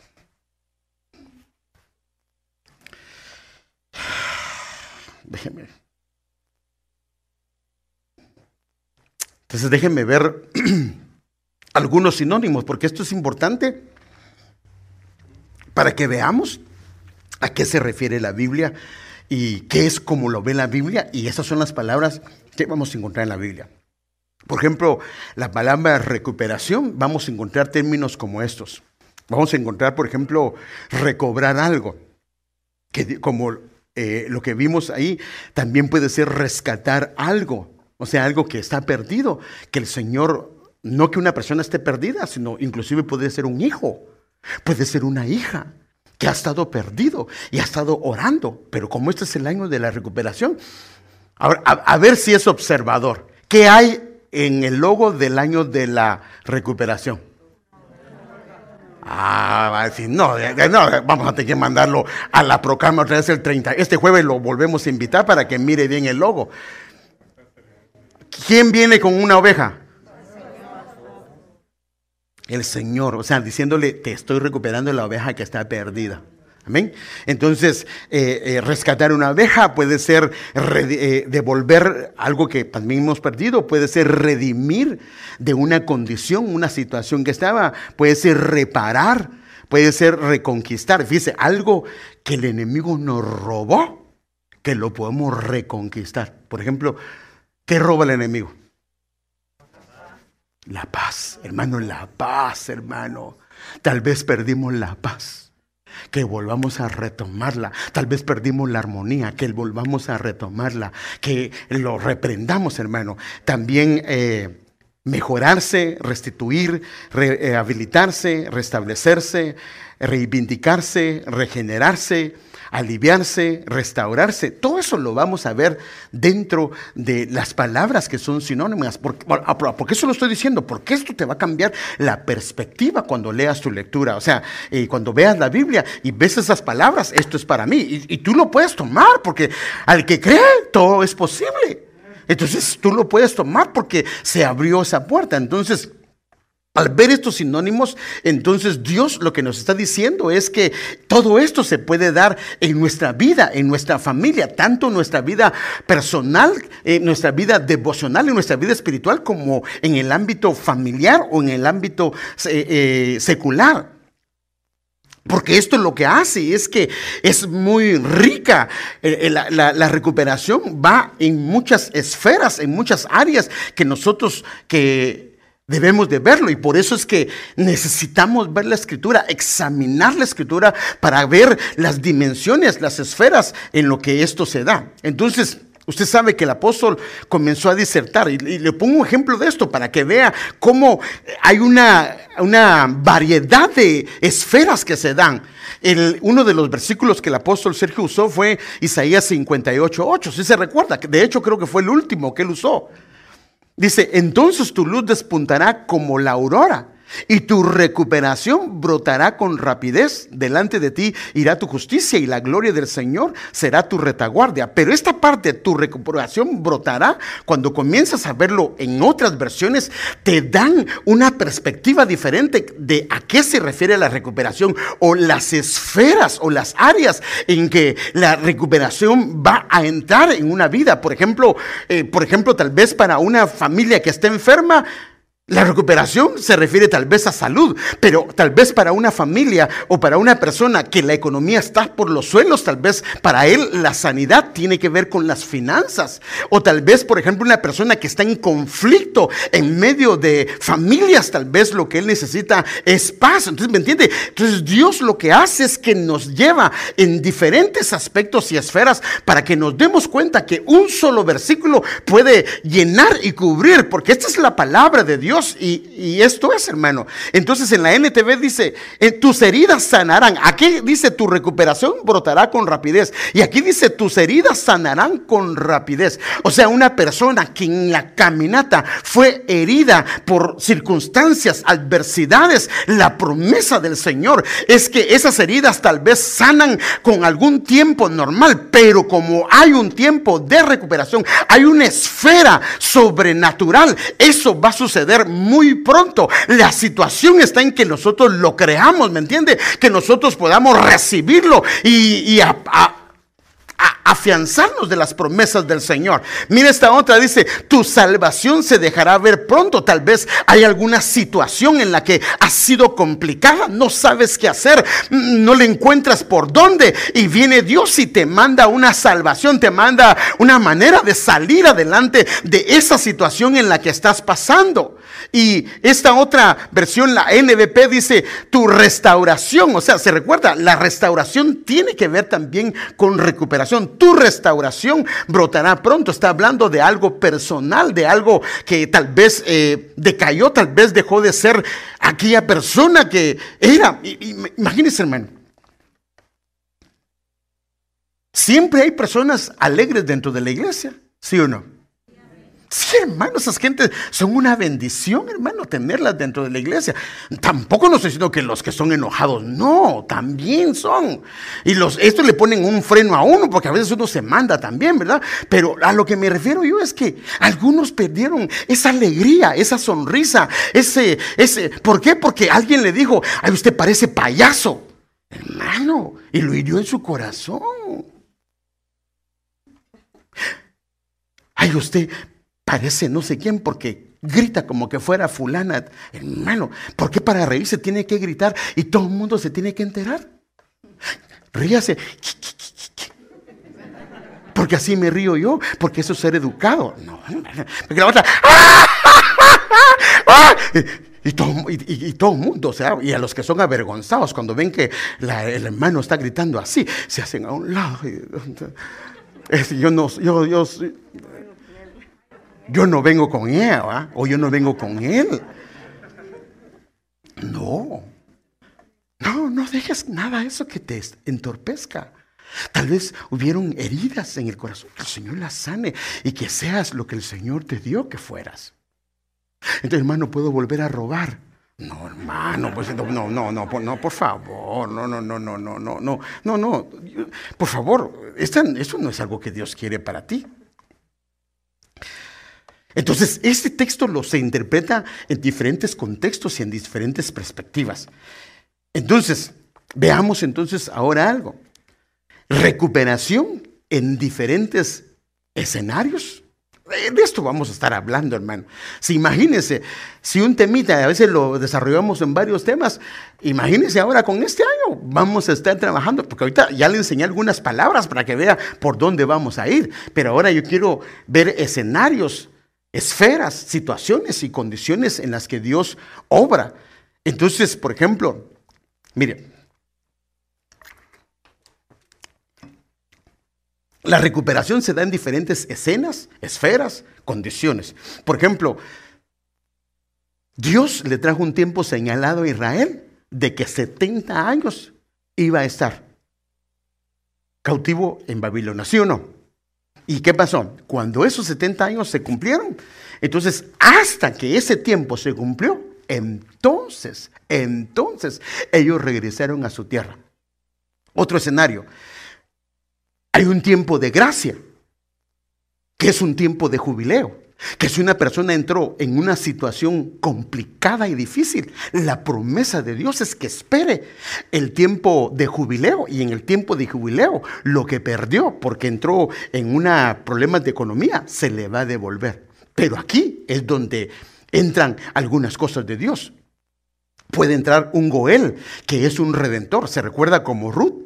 Déjenme. Entonces déjenme ver algunos sinónimos, porque esto es importante para que veamos a qué se refiere la Biblia y qué es como lo ve la Biblia, y esas son las palabras que vamos a encontrar en la Biblia. Por ejemplo, la palabra recuperación, vamos a encontrar términos como estos. Vamos a encontrar, por ejemplo, recobrar algo, que como eh, lo que vimos ahí, también puede ser rescatar algo, o sea, algo que está perdido, que el Señor, no que una persona esté perdida, sino inclusive puede ser un hijo, puede ser una hija que ha estado perdido y ha estado orando, pero como este es el año de la recuperación, a ver si es observador. ¿Qué hay en el logo del año de la recuperación? Ah, va a decir, no, no, vamos a tener que mandarlo a la procama otra vez el 30. Este jueves lo volvemos a invitar para que mire bien el logo. ¿Quién viene con una oveja? El Señor, o sea, diciéndole, te estoy recuperando la oveja que está perdida. Amén. Entonces, eh, eh, rescatar una abeja puede ser eh, devolver algo que también hemos perdido, puede ser redimir de una condición, una situación que estaba, puede ser reparar, puede ser reconquistar. Fíjese, algo que el enemigo nos robó, que lo podemos reconquistar. Por ejemplo, ¿qué roba el enemigo? La paz, hermano, la paz, hermano. Tal vez perdimos la paz que volvamos a retomarla. Tal vez perdimos la armonía, que volvamos a retomarla, que lo reprendamos, hermano. También eh, mejorarse, restituir, rehabilitarse, restablecerse, reivindicarse, regenerarse aliviarse, restaurarse. Todo eso lo vamos a ver dentro de las palabras que son sinónimas. ¿Por, qué eso lo estoy diciendo? Porque esto te va a cambiar la perspectiva cuando leas tu lectura. O sea, eh, cuando veas la Biblia y ves esas palabras, esto es para mí. Y, y tú lo puedes tomar porque al que cree, todo es posible. Entonces tú lo puedes tomar porque se abrió esa puerta. Entonces, Al ver estos sinónimos, entonces Dios lo que nos está diciendo es que todo esto se puede dar en nuestra vida, en nuestra familia, tanto en nuestra vida personal, en nuestra vida devocional, en nuestra vida espiritual, como en el ámbito familiar o en el ámbito eh, eh, secular. Porque esto lo que hace es que es muy rica. Eh, la, recuperación va en muchas esferas, en muchas áreas que nosotros que Debemos de verlo y por eso es que necesitamos ver la escritura, examinar la escritura para ver las dimensiones, las esferas en lo que esto se da. Entonces, usted sabe que el apóstol comenzó a disertar y, le pongo un ejemplo de esto para que vea cómo hay una, una variedad de esferas que se dan. Uno de los versículos que el apóstol Sergio usó fue Isaías 58, 8. Si se recuerda, de hecho creo que fue el último que él usó. Dice, entonces tu luz despuntará como la aurora y tu recuperación brotará con rapidez. Delante de ti irá tu justicia y la gloria del Señor será tu retaguardia. Pero esta parte, tu recuperación brotará, cuando comienzas a verlo en otras versiones, te dan una perspectiva diferente de a qué se refiere la recuperación o las esferas o las áreas en que la recuperación va a entrar en una vida. Por ejemplo, eh, por ejemplo, tal vez para una familia que está enferma, la recuperación se refiere tal vez a salud, pero tal vez para una familia o para una persona que la economía está por los suelos, tal vez para él la sanidad tiene que ver con las finanzas. O tal vez, por ejemplo, una persona que está en conflicto en medio de familias, tal vez lo que él necesita es paz. Entonces, ¿me entiende? Entonces Dios lo que hace es que nos lleva en diferentes aspectos y esferas para que nos demos cuenta que un solo versículo puede llenar y cubrir, porque esta es la palabra de Dios y, esto es, hermano. Entonces en la NTV dice, en tus heridas sanarán. Aquí dice, tu recuperación brotará con rapidez. Y aquí dice, tus heridas sanarán con rapidez. O sea, una persona que en la caminata fue herida por circunstancias, adversidades, la promesa del Señor es que esas heridas tal vez sanan con algún tiempo normal, pero como hay un tiempo de recuperación, hay una esfera sobrenatural, eso va a suceder muy pronto. La situación está en que nosotros lo creamos, ¿me entiende? Que nosotros podamos recibirlo y, afianzarnos de las promesas del Señor. Mira esta otra, dice, tu salvación se dejará ver pronto. Tal vez hay alguna situación en la que ha sido complicada, no sabes qué hacer, no le encuentras por dónde y viene Dios y te manda una salvación, te manda una manera de salir adelante de esa situación en la que estás pasando. Y esta otra versión, la NBP, dice tu restauración. O sea, se recuerda, la restauración tiene que ver también con recuperación. Tu restauración brotará pronto. Está hablando de algo personal, de algo que tal vez eh, decayó, tal vez dejó de ser aquella persona que era. Imagínense, hermano. Siempre hay personas alegres dentro de la iglesia, ¿sí o no? Sí, hermano, esas gentes son una bendición, hermano, tenerlas dentro de la iglesia. Tampoco no estoy diciendo que los que son enojados, no, también son. Y los, esto le ponen un freno a uno, porque a veces uno se manda también, ¿verdad? Pero a lo que me refiero yo es que algunos perdieron esa alegría, esa sonrisa, ese, ese. ¿Por qué? Porque alguien le dijo, ay, usted parece payaso, hermano, y lo hirió en su corazón. Ay, usted parece no sé quién porque grita como que fuera fulana. Hermano, ¿por qué para reírse tiene que gritar y todo el mundo se tiene que enterar? Ríase. Porque así me río yo, porque eso es ser educado. No, porque la otra... Y todo, y, todo, el mundo, o y a los que son avergonzados cuando ven que el hermano está gritando así, se hacen a un lado. yo no, yo, yo, yo no vengo con ella, o yo no vengo con él. No. No, no dejes nada eso que te entorpezca. Tal vez hubieron heridas en el corazón, que el Señor las sane y que seas lo que el Señor te dio que fueras. Entonces, hermano, ¿puedo volver a robar? No, hermano, pues no, no, no, no, por favor, no, no, no, no, no, no, no, no, no, por favor, eso no es algo que Dios quiere para ti. Entonces, este texto lo se interpreta en diferentes contextos y en diferentes perspectivas. Entonces, veamos entonces ahora algo. Recuperación en diferentes escenarios. De esto vamos a estar hablando, hermano. Si imagínense, si un temita, a veces lo desarrollamos en varios temas, imagínense ahora con este año, vamos a estar trabajando, porque ahorita ya le enseñé algunas palabras para que vea por dónde vamos a ir, pero ahora yo quiero ver escenarios, esferas, situaciones y condiciones en las que Dios obra. Entonces, por ejemplo, mire, La recuperación se da en diferentes escenas, esferas, condiciones. Por ejemplo, Dios le trajo un tiempo señalado a Israel de que 70 años iba a estar cautivo en Babilonia, ¿sí o no? ¿Y qué pasó? Cuando esos 70 años se cumplieron, entonces hasta que ese tiempo se cumplió, entonces, entonces ellos regresaron a su tierra. Otro escenario, hay un tiempo de gracia, que es un tiempo de jubileo. Que si una persona entró en una situación complicada y difícil, la promesa de Dios es que espere el tiempo de jubileo y en el tiempo de jubileo lo que perdió porque entró en un problema de economía se le va a devolver. Pero aquí es donde entran algunas cosas de Dios. Puede entrar un Goel, que es un redentor, se recuerda como Ruth.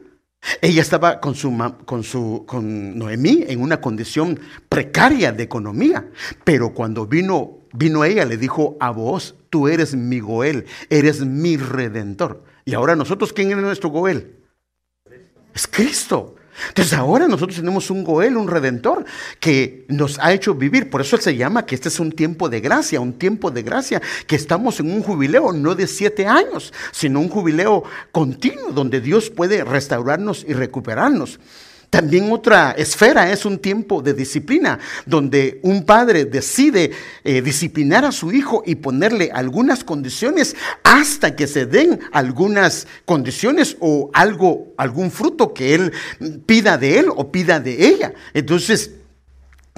Ella estaba con, su, con, su, con Noemí en una condición precaria de economía, pero cuando vino, vino ella le dijo a vos, tú eres mi Goel, eres mi redentor. Y ahora nosotros, ¿quién es nuestro Goel? Es Cristo. Entonces ahora nosotros tenemos un Goel, un redentor, que nos ha hecho vivir. Por eso se llama que este es un tiempo de gracia, un tiempo de gracia, que estamos en un jubileo no de siete años, sino un jubileo continuo, donde Dios puede restaurarnos y recuperarnos. También otra esfera es un tiempo de disciplina, donde un padre decide eh, disciplinar a su hijo y ponerle algunas condiciones hasta que se den algunas condiciones o algo, algún fruto que él pida de él o pida de ella. Entonces,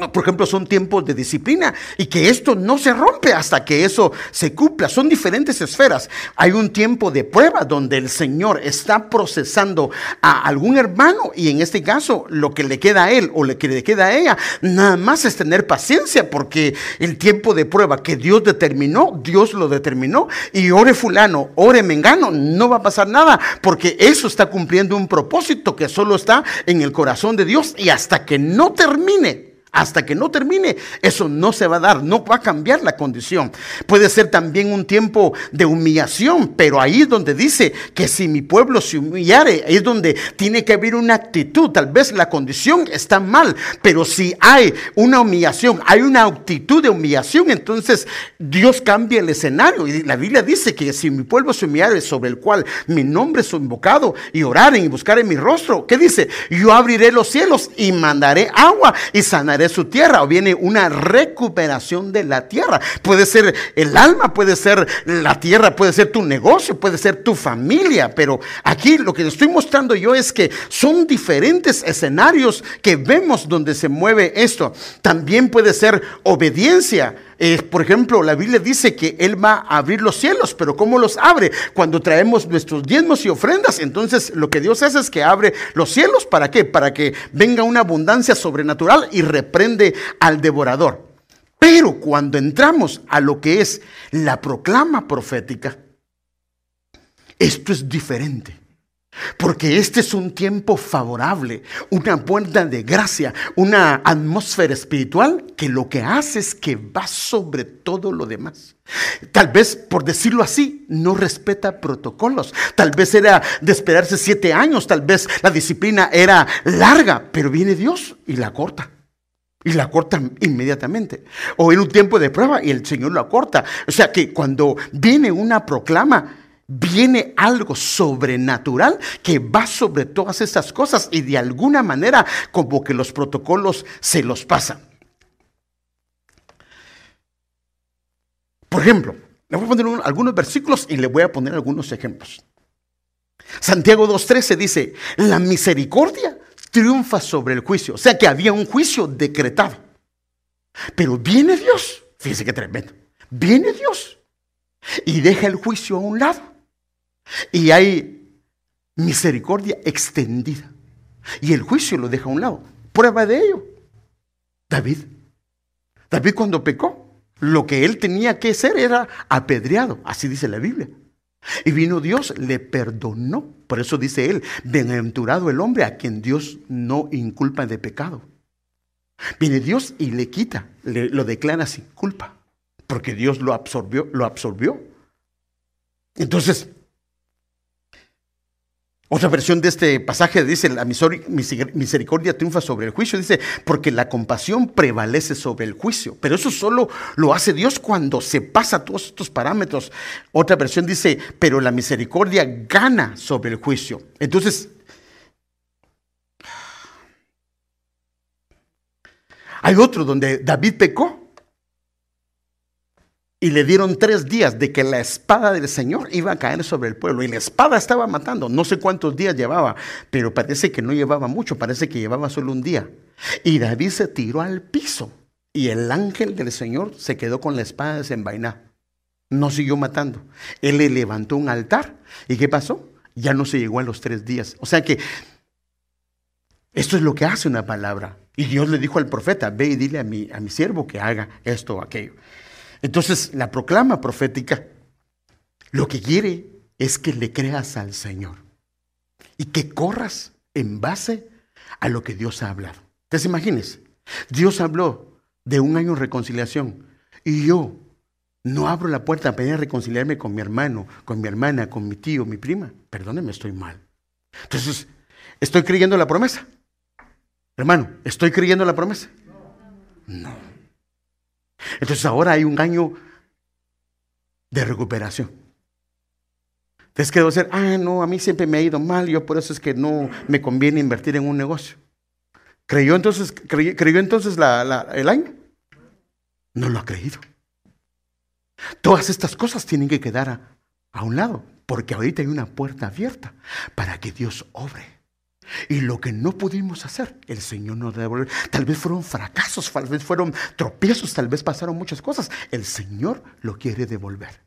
por ejemplo, son tiempos de disciplina y que esto no se rompe hasta que eso se cumpla. Son diferentes esferas. Hay un tiempo de prueba donde el Señor está procesando a algún hermano y en este caso lo que le queda a él o lo que le queda a ella, nada más es tener paciencia porque el tiempo de prueba que Dios determinó, Dios lo determinó y ore fulano, ore mengano, no va a pasar nada porque eso está cumpliendo un propósito que solo está en el corazón de Dios y hasta que no termine hasta que no termine, eso no se va a dar, no va a cambiar la condición. Puede ser también un tiempo de humillación, pero ahí es donde dice que si mi pueblo se humillare, ahí es donde tiene que haber una actitud. Tal vez la condición está mal, pero si hay una humillación, hay una actitud de humillación, entonces Dios cambia el escenario. Y la Biblia dice que si mi pueblo se humillare sobre el cual mi nombre es invocado y oraren y buscaren mi rostro, ¿qué dice? Yo abriré los cielos y mandaré agua y sanaré de su tierra o viene una recuperación de la tierra. Puede ser el alma, puede ser la tierra, puede ser tu negocio, puede ser tu familia, pero aquí lo que estoy mostrando yo es que son diferentes escenarios que vemos donde se mueve esto. También puede ser obediencia por ejemplo, la Biblia dice que Él va a abrir los cielos, pero ¿cómo los abre? Cuando traemos nuestros diezmos y ofrendas, entonces lo que Dios hace es que abre los cielos, ¿para qué? Para que venga una abundancia sobrenatural y reprende al devorador. Pero cuando entramos a lo que es la proclama profética, esto es diferente. Porque este es un tiempo favorable, una puerta de gracia, una atmósfera espiritual que lo que hace es que va sobre todo lo demás. Tal vez, por decirlo así, no respeta protocolos. Tal vez era de esperarse siete años, tal vez la disciplina era larga, pero viene Dios y la corta. Y la corta inmediatamente. O en un tiempo de prueba y el Señor la corta. O sea que cuando viene una proclama, viene algo sobrenatural que va sobre todas estas cosas y de alguna manera como que los protocolos se los pasan. Por ejemplo, le voy a poner algunos versículos y le voy a poner algunos ejemplos. Santiago 2.13 dice, la misericordia triunfa sobre el juicio. O sea que había un juicio decretado. Pero viene Dios, fíjese qué tremendo, viene Dios y deja el juicio a un lado. Y hay misericordia extendida. Y el juicio lo deja a un lado. Prueba de ello. David. David cuando pecó, lo que él tenía que hacer era apedreado. Así dice la Biblia. Y vino Dios, le perdonó. Por eso dice él, bienaventurado el hombre a quien Dios no inculpa de pecado. Viene Dios y le quita, lo declara sin culpa, porque Dios lo absorbió, lo absorbió. Entonces, otra versión de este pasaje dice, la misericordia triunfa sobre el juicio, dice, porque la compasión prevalece sobre el juicio. Pero eso solo lo hace Dios cuando se pasa todos estos parámetros. Otra versión dice, pero la misericordia gana sobre el juicio. Entonces, hay otro donde David pecó y le dieron tres días de que la espada del Señor iba a caer sobre el pueblo. Y la espada estaba matando. No sé cuántos días llevaba, pero parece que no llevaba mucho, parece que llevaba solo un día. Y David se tiró al piso. Y el ángel del Señor se quedó con la espada desenvainada. No siguió matando. Él le levantó un altar. ¿Y qué pasó? Ya no se llegó a los tres días. O sea que esto es lo que hace una palabra. Y Dios le dijo al profeta, ve y dile a mi, a mi siervo que haga esto o aquello. Entonces, la proclama profética lo que quiere es que le creas al Señor y que corras en base a lo que Dios ha hablado. Entonces, imagínense, Dios habló de un año de reconciliación y yo no abro la puerta para ir a reconciliarme con mi hermano, con mi hermana, con mi tío, mi prima. Perdóneme, estoy mal. Entonces, ¿estoy creyendo la promesa? Hermano, ¿estoy creyendo la promesa? No. Entonces ahora hay un año de recuperación. Entonces, ¿qué debo hacer? Ah, no, a mí siempre me ha ido mal, yo por eso es que no me conviene invertir en un negocio. ¿Creyó entonces, creyó, entonces el año? No lo ha creído. Todas estas cosas tienen que quedar a un lado, porque ahorita hay una puerta abierta para que Dios obre. Y lo que no pudimos hacer, el Señor nos devolver. Tal vez fueron fracasos, tal vez fueron tropiezos, tal vez pasaron muchas cosas. El Señor lo quiere devolver.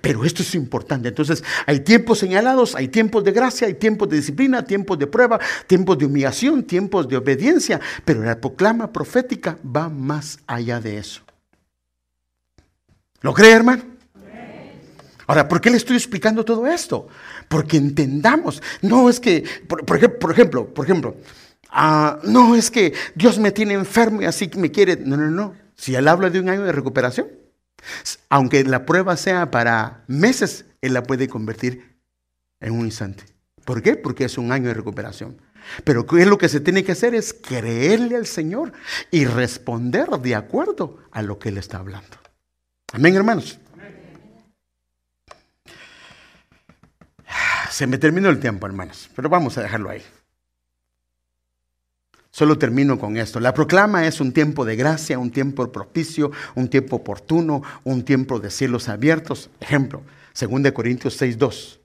Pero esto es importante. Entonces, hay tiempos señalados, hay tiempos de gracia, hay tiempos de disciplina, tiempos de prueba, tiempos de humillación, tiempos de obediencia. Pero la proclama profética va más allá de eso. ¿Lo cree, hermano? Ahora, ¿por qué le estoy explicando todo esto? Porque entendamos. No es que, por, ejemplo, por ejemplo, ah, no es que Dios me tiene enfermo y así me quiere. No, no, no. Si Él habla de un año de recuperación, aunque la prueba sea para meses, Él la puede convertir en un instante. ¿Por qué? Porque es un año de recuperación. Pero ¿qué es lo que se tiene que hacer? Es creerle al Señor y responder de acuerdo a lo que Él está hablando. Amén, hermanos. Se me terminó el tiempo, hermanos, pero vamos a dejarlo ahí. Solo termino con esto. La proclama es un tiempo de gracia, un tiempo propicio, un tiempo oportuno, un tiempo de cielos abiertos. Ejemplo, 2 Corintios 6.2.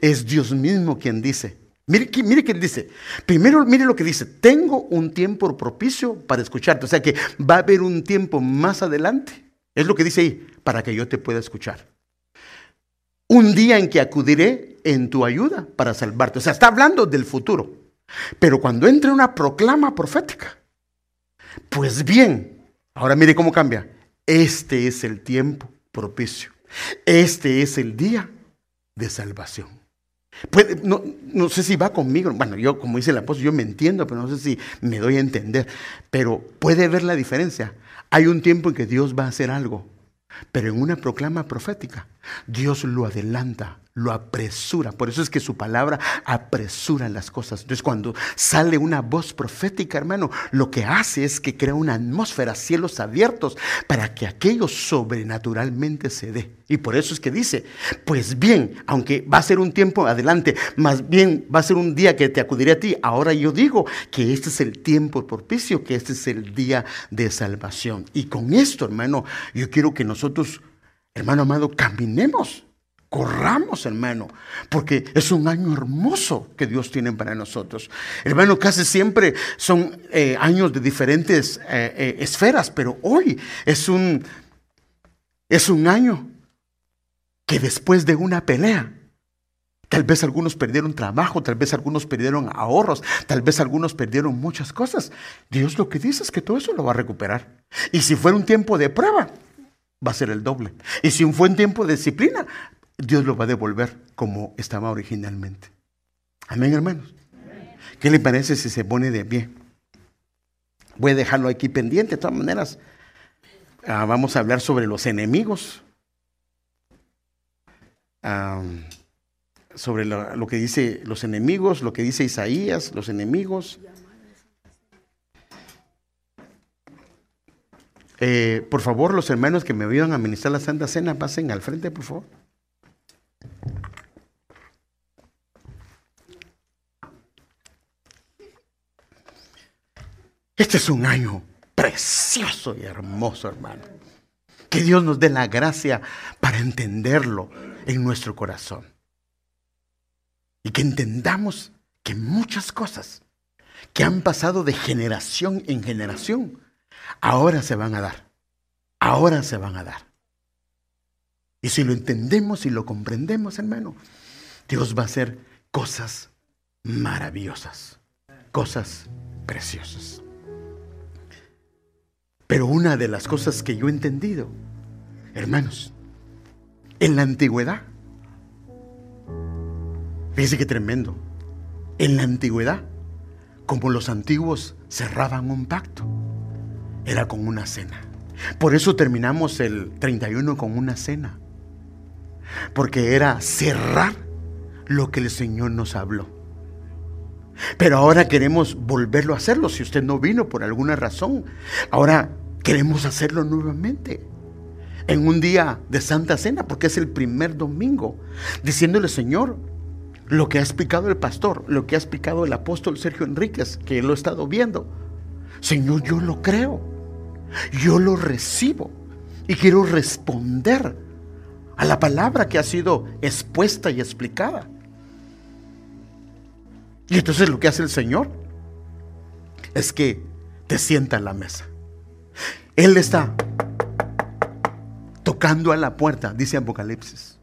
Es Dios mismo quien dice. Mire, mire dice. Primero, mire lo que dice. Tengo un tiempo propicio para escucharte. O sea que va a haber un tiempo más adelante. Es lo que dice ahí, para que yo te pueda escuchar. Un día en que acudiré en tu ayuda para salvarte. O sea, está hablando del futuro. Pero cuando entre una proclama profética, pues bien, ahora mire cómo cambia. Este es el tiempo propicio. Este es el día de salvación. no, no, sé si va conmigo. Bueno, yo, como dice el apóstol, yo me entiendo, pero no sé si me doy a entender. Pero puede ver la diferencia. Hay un tiempo en que Dios va a hacer algo, pero en una proclama profética, Dios lo adelanta lo apresura. Por eso es que su palabra apresura las cosas. Entonces cuando sale una voz profética, hermano, lo que hace es que crea una atmósfera, cielos abiertos, para que aquello sobrenaturalmente se dé. Y por eso es que dice, pues bien, aunque va a ser un tiempo adelante, más bien va a ser un día que te acudiré a ti, ahora yo digo que este es el tiempo propicio, que este es el día de salvación. Y con esto, hermano, yo quiero que nosotros, hermano amado, caminemos corramos, hermano, porque es un año hermoso que Dios tiene para nosotros. Hermano, casi siempre son eh, años de diferentes eh, eh, esferas, pero hoy es un, es un año que después de una pelea, tal vez algunos perdieron trabajo, tal vez algunos perdieron ahorros, tal vez algunos perdieron muchas cosas. Dios lo que dice es que todo eso lo va a recuperar. Y si fuera un tiempo de prueba, va a ser el doble. Y si fue un tiempo de disciplina, Dios lo va a devolver como estaba originalmente. Amén, hermanos. ¿Qué le parece si se pone de pie? Voy a dejarlo aquí pendiente. De todas maneras, ah, vamos a hablar sobre los enemigos. sobre lo, que dice los enemigos, lo que dice Isaías, los enemigos. Eh, por favor, los hermanos que me ayudan a ministrar la Santa Cena, pasen al frente, por favor. Este es un año precioso y hermoso, hermano. Que Dios nos dé la gracia para entenderlo en nuestro corazón. Y que entendamos que muchas cosas que han pasado de generación en generación, ahora se van a dar. Ahora se van a dar. Y si lo entendemos y lo comprendemos, hermano, Dios va a hacer cosas maravillosas, cosas preciosas. Pero una de las cosas que yo he entendido, hermanos, en la antigüedad, fíjense qué tremendo, en la antigüedad, como los antiguos cerraban un pacto, era con una cena. Por eso terminamos el 31 con una cena, porque era cerrar lo que el Señor nos habló. Pero ahora queremos volverlo a hacerlo. Si usted no vino por alguna razón, ahora queremos hacerlo nuevamente. En un día de Santa Cena, porque es el primer domingo, diciéndole, Señor, lo que ha explicado el pastor, lo que ha explicado el apóstol Sergio Enríquez, que lo he estado viendo. Señor, yo lo creo, yo lo recibo y quiero responder a la palabra que ha sido expuesta y explicada. Y entonces lo que hace el Señor es que te sienta en la mesa. Él está tocando a la puerta, dice Apocalipsis.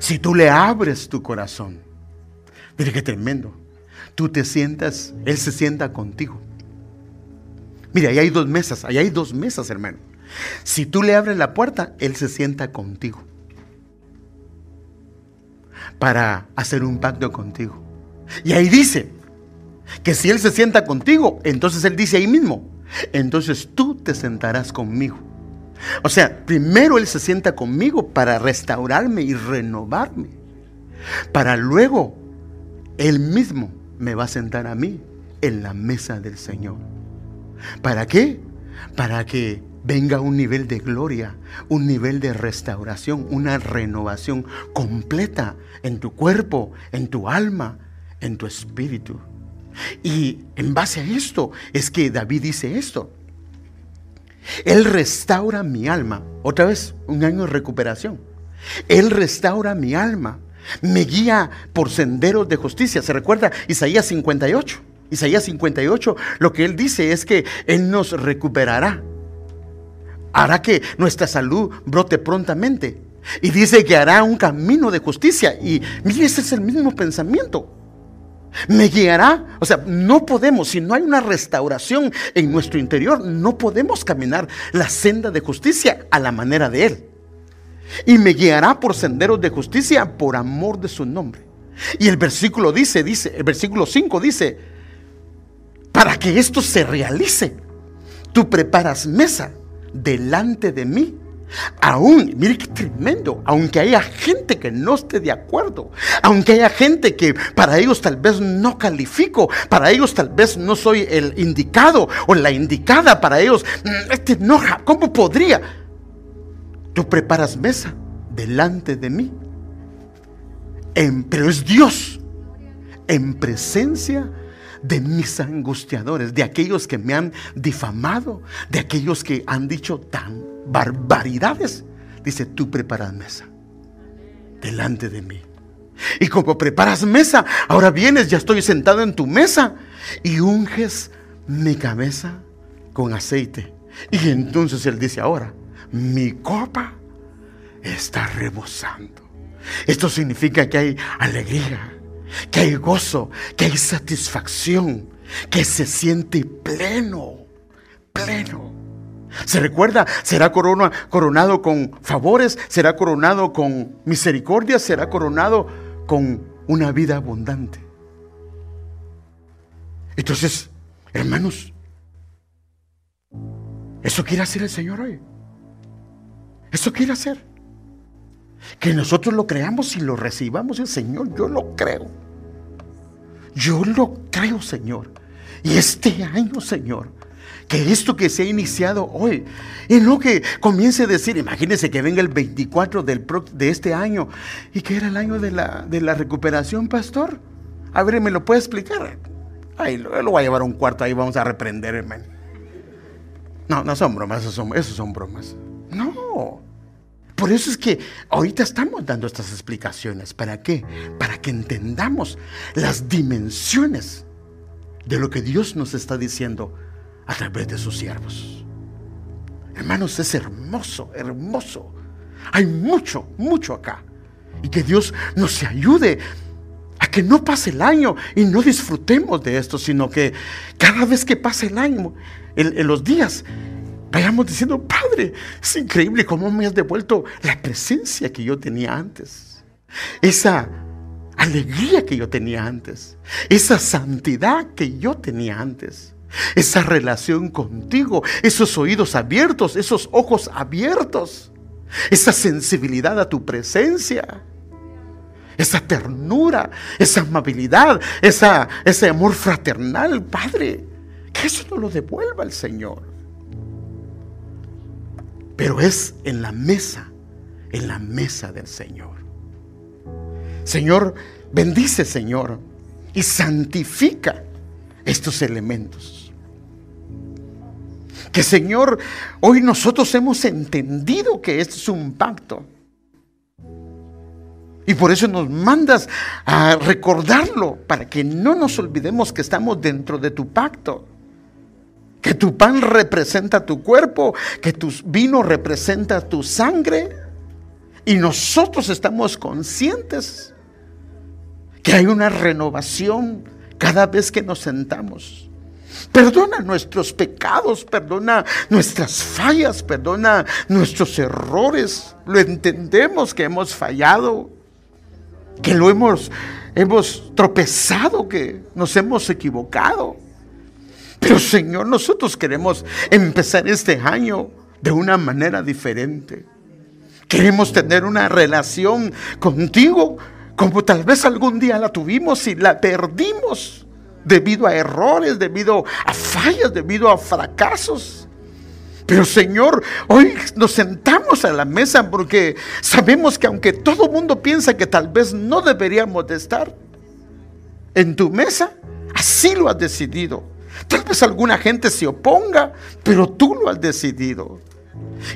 Si tú le abres tu corazón, mire qué tremendo. Tú te sientas, Él se sienta contigo. Mire, ahí hay dos mesas, ahí hay dos mesas, hermano. Si tú le abres la puerta, Él se sienta contigo. Para hacer un pacto contigo. Y ahí dice que si Él se sienta contigo, entonces Él dice ahí mismo, entonces tú te sentarás conmigo. O sea, primero Él se sienta conmigo para restaurarme y renovarme. Para luego Él mismo me va a sentar a mí en la mesa del Señor. ¿Para qué? Para que venga un nivel de gloria, un nivel de restauración, una renovación completa en tu cuerpo, en tu alma, en tu espíritu. Y en base a esto es que David dice esto. Él restaura mi alma. Otra vez, un año de recuperación. Él restaura mi alma. Me guía por senderos de justicia. ¿Se recuerda Isaías 58? Isaías 58, lo que él dice es que Él nos recuperará. Hará que nuestra salud brote prontamente. Y dice que hará un camino de justicia. Y mire, ese es el mismo pensamiento me guiará. O sea, no podemos, si no hay una restauración en nuestro interior, no podemos caminar la senda de justicia a la manera de Él. Y me guiará por senderos de justicia por amor de su nombre. Y el versículo dice, dice, el versículo 5 dice, para que esto se realice, tú preparas mesa delante de mí Aún, mire qué tremendo, aunque haya gente que no esté de acuerdo, aunque haya gente que para ellos tal vez no califico, para ellos tal vez no soy el indicado o la indicada, para ellos, mm, este enoja, ¿cómo podría? Tú preparas mesa delante de mí, pero es Dios en presencia de mis angustiadores, de aquellos que me han difamado, de aquellos que han dicho tan barbaridades. Dice, tú preparas mesa delante de mí. Y como preparas mesa, ahora vienes, ya estoy sentado en tu mesa y unges mi cabeza con aceite. Y entonces él dice ahora, mi copa está rebosando. Esto significa que hay alegría, que hay gozo, que hay satisfacción, que se siente pleno, pleno. Se recuerda, será corona, coronado con favores, será coronado con misericordia, será coronado con una vida abundante. Entonces, hermanos, eso quiere hacer el Señor hoy. Eso quiere hacer. Que nosotros lo creamos y lo recibamos. El Señor, yo lo creo. Yo lo creo, Señor. Y este año, Señor, que esto que se ha iniciado hoy, y no que comience a decir, imagínense que venga el 24 del de este año, y que era el año de la, de la recuperación, pastor. A ver, ¿me lo puede explicar? Ay, lo, lo voy a llevar a un cuarto, ahí vamos a reprender, hermano. No, no son bromas, esos son, esos son bromas. No. Por eso es que ahorita estamos dando estas explicaciones. ¿Para qué? Para que entendamos las dimensiones de lo que Dios nos está diciendo a través de sus siervos. Hermanos, es hermoso, hermoso. Hay mucho, mucho acá. Y que Dios nos ayude a que no pase el año y no disfrutemos de esto, sino que cada vez que pase el año, en, los días, vayamos diciendo, Padre, es increíble cómo me has devuelto la presencia que yo tenía antes. Esa alegría que yo tenía antes. Esa santidad que yo tenía antes. Esa relación contigo. Esos oídos abiertos. Esos ojos abiertos. Esa sensibilidad a tu presencia. Esa ternura. Esa amabilidad. Esa, ese amor fraternal, Padre. Que eso no lo devuelva el Señor. Pero es en la mesa, en la mesa del Señor. Señor, bendice, Señor, y santifica estos elementos. Que, Señor, hoy nosotros hemos entendido que esto es un pacto. Y por eso nos mandas a recordarlo, para que no nos olvidemos que estamos dentro de tu pacto que tu pan representa tu cuerpo, que tu vino representa tu sangre. Y nosotros estamos conscientes que hay una renovación cada vez que nos sentamos. Perdona nuestros pecados, perdona nuestras fallas, perdona nuestros errores. Lo entendemos que hemos fallado, que lo hemos, hemos tropezado, que nos hemos equivocado. Pero Señor, nosotros queremos empezar este año de una manera diferente. Queremos tener una relación contigo como tal vez algún día la tuvimos y la perdimos debido a errores, debido a fallas, debido a fracasos. Pero Señor, hoy nos sentamos a la mesa porque sabemos que aunque todo el mundo piensa que tal vez no deberíamos de estar en tu mesa, así lo has decidido. Tal vez alguna gente se oponga, pero tú lo has decidido.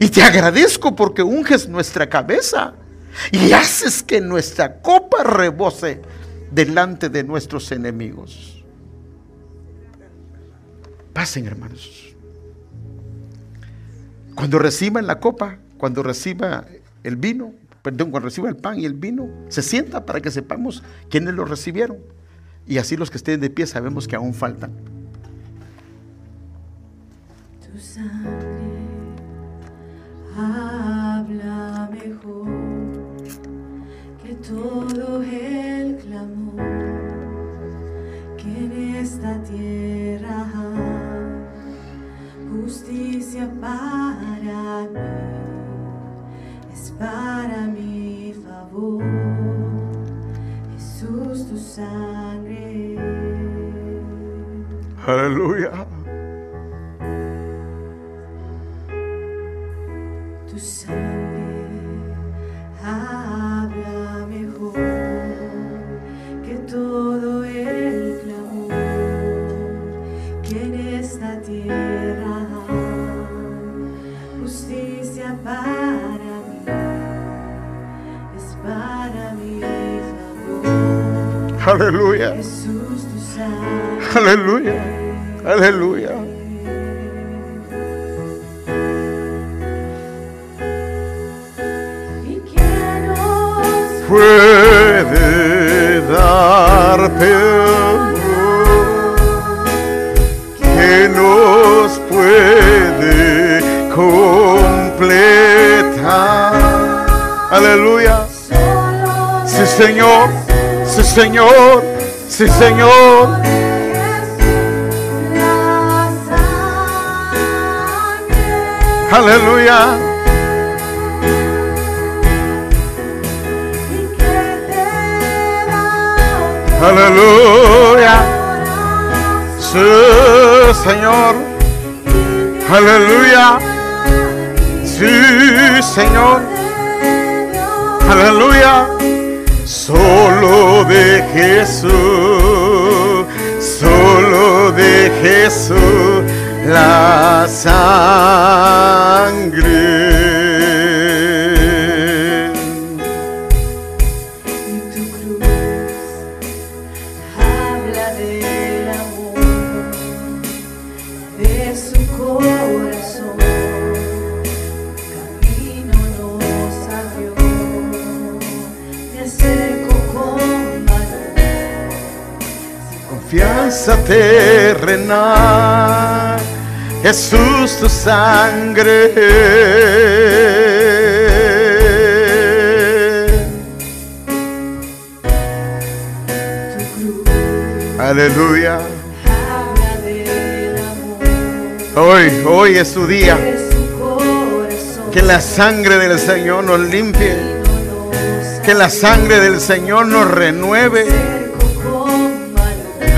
Y te agradezco porque unges nuestra cabeza y haces que nuestra copa rebose delante de nuestros enemigos. Pasen, hermanos. Cuando reciban la copa, cuando reciba el vino, perdón, cuando reciba el pan y el vino, se sienta para que sepamos quiénes lo recibieron. Y así los que estén de pie sabemos que aún faltan sangre habla mejor que todo el clamor que en esta tierra justicia para mí es para mi favor. Jesús tu sangre. Aleluya Aleluya. Aleluya. Aleluya. ¿Y quién nos Puede dar perdón que nos puede completar. Aleluya. Sí, Señor. Señor. Sí, Señor. la? Aleluya. ¿Y qué te da Aleluya. Sí, Señor. Aleluya. Sí, Señor. Aleluya. Solo de Jesús, solo de Jesús la sangre. Terrenal, Jesús tu sangre. Aleluya. Hoy, hoy es su día. Que la sangre del Señor nos limpie. Que la sangre del Señor nos renueve.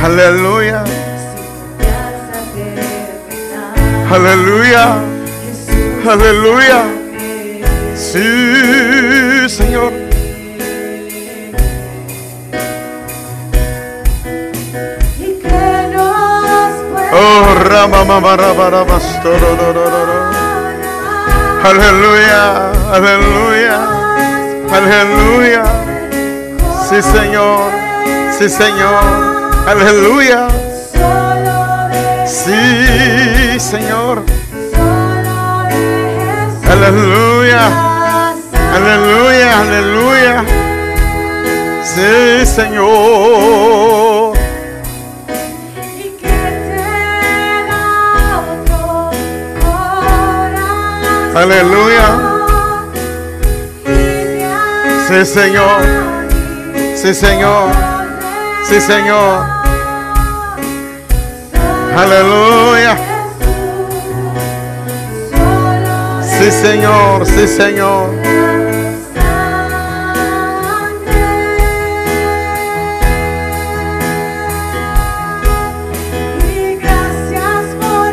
Aleluya. Aleluya. Aleluya. Sí, Señor. Oh, Rama, Mama, Rama, Rama. Aleluya. Aleluya. Aleluya. Sí, Señor. Sí, Señor. Aleluya. Sí, Señor. Aleluya. Aleluya. Aleluya. Sí, Señor. Aleluya. Sí, Señor. Sí, Señor. Sí, Señor. Aleluya. Sí, Señor. Sí, Señor.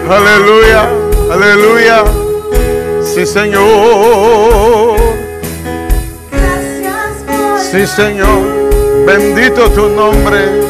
Aleluya. Aleluya. Sí, Señor. Sí, Señor. Bendito tu nombre.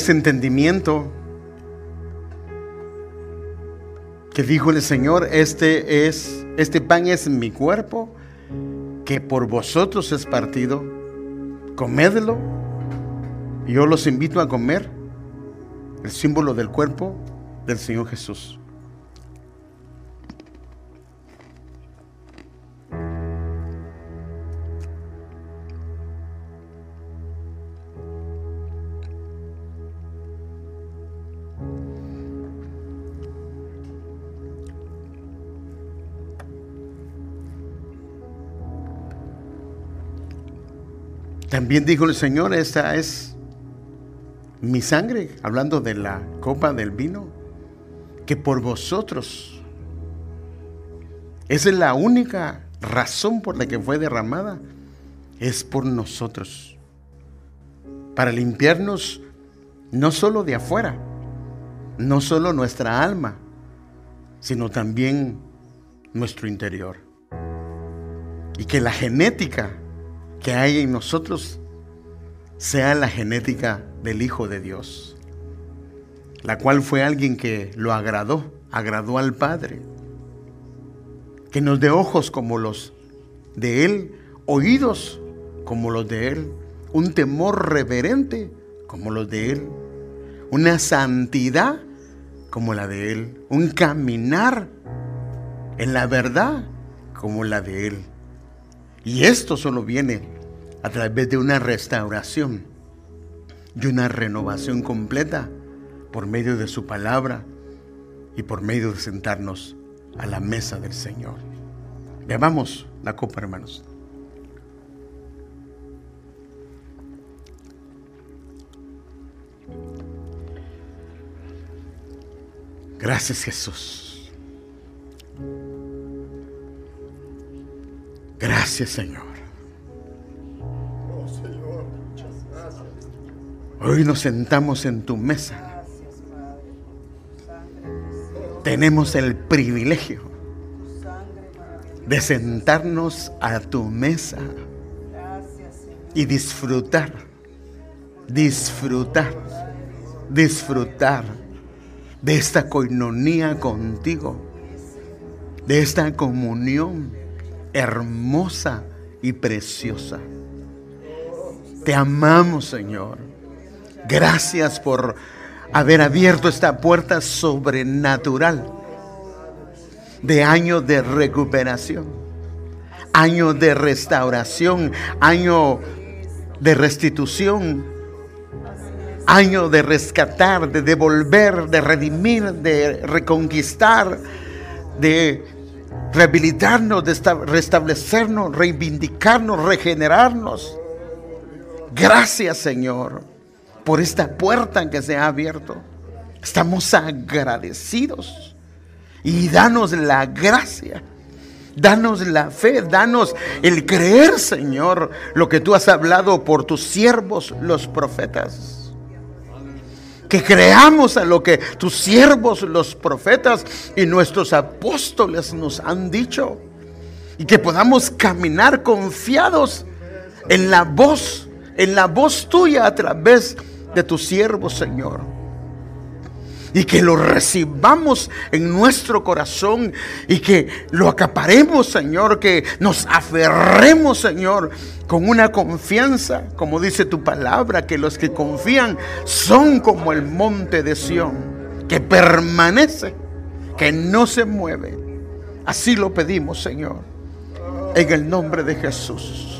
Ese entendimiento que dijo el Señor, este es este pan es mi cuerpo que por vosotros es partido, comedlo. Yo los invito a comer el símbolo del cuerpo del Señor Jesús. También dijo el Señor, esta es mi sangre, hablando de la copa del vino, que por vosotros, esa es la única razón por la que fue derramada, es por nosotros, para limpiarnos no solo de afuera, no solo nuestra alma, sino también nuestro interior. Y que la genética que hay en nosotros sea la genética del Hijo de Dios, la cual fue alguien que lo agradó, agradó al Padre, que nos dé ojos como los de Él, oídos como los de Él, un temor reverente como los de Él, una santidad como la de Él, un caminar en la verdad como la de Él. Y esto solo viene a través de una restauración y una renovación completa por medio de su palabra y por medio de sentarnos a la mesa del Señor. Bebamos la copa, hermanos. Gracias Jesús. Gracias Señor. Hoy nos sentamos en tu mesa. Tenemos el privilegio de sentarnos a tu mesa y disfrutar, disfrutar, disfrutar de esta coinonía contigo, de esta comunión hermosa y preciosa. Te amamos, Señor. Gracias por haber abierto esta puerta sobrenatural de año de recuperación, año de restauración, año de restitución, año de rescatar, de devolver, de redimir, de reconquistar, de rehabilitarnos, restablecernos, reivindicarnos, regenerarnos. Gracias Señor por esta puerta que se ha abierto. Estamos agradecidos. Y danos la gracia. Danos la fe, danos el creer, Señor, lo que tú has hablado por tus siervos, los profetas. Que creamos a lo que tus siervos, los profetas y nuestros apóstoles nos han dicho. Y que podamos caminar confiados en la voz, en la voz tuya a través de tus siervos, Señor. Y que lo recibamos en nuestro corazón y que lo acaparemos, Señor, que nos aferremos, Señor, con una confianza, como dice tu palabra, que los que confían son como el monte de Sión, que permanece, que no se mueve. Así lo pedimos, Señor, en el nombre de Jesús.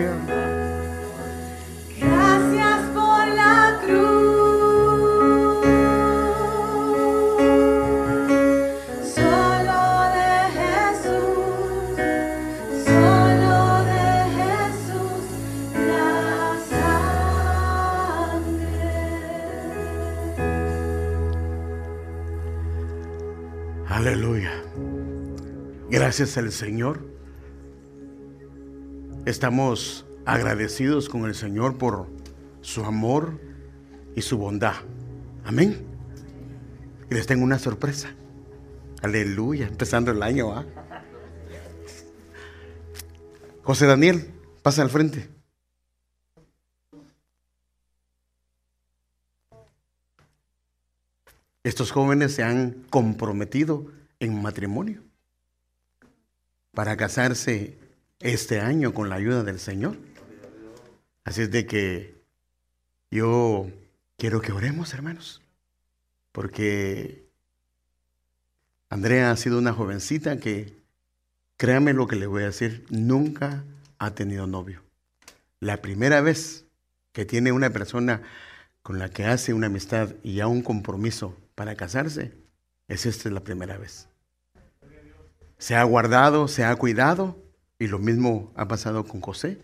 Gracias al Señor. Estamos agradecidos con el Señor por su amor y su bondad. Amén. Y les tengo una sorpresa. Aleluya. Empezando el año. ¿ah? José Daniel, pasa al frente. Estos jóvenes se han comprometido en matrimonio para casarse este año con la ayuda del Señor. Así es de que yo quiero que oremos, hermanos, porque Andrea ha sido una jovencita que, créame lo que le voy a decir, nunca ha tenido novio. La primera vez que tiene una persona con la que hace una amistad y ya un compromiso para casarse, es esta la primera vez. Se ha guardado, se ha cuidado y lo mismo ha pasado con José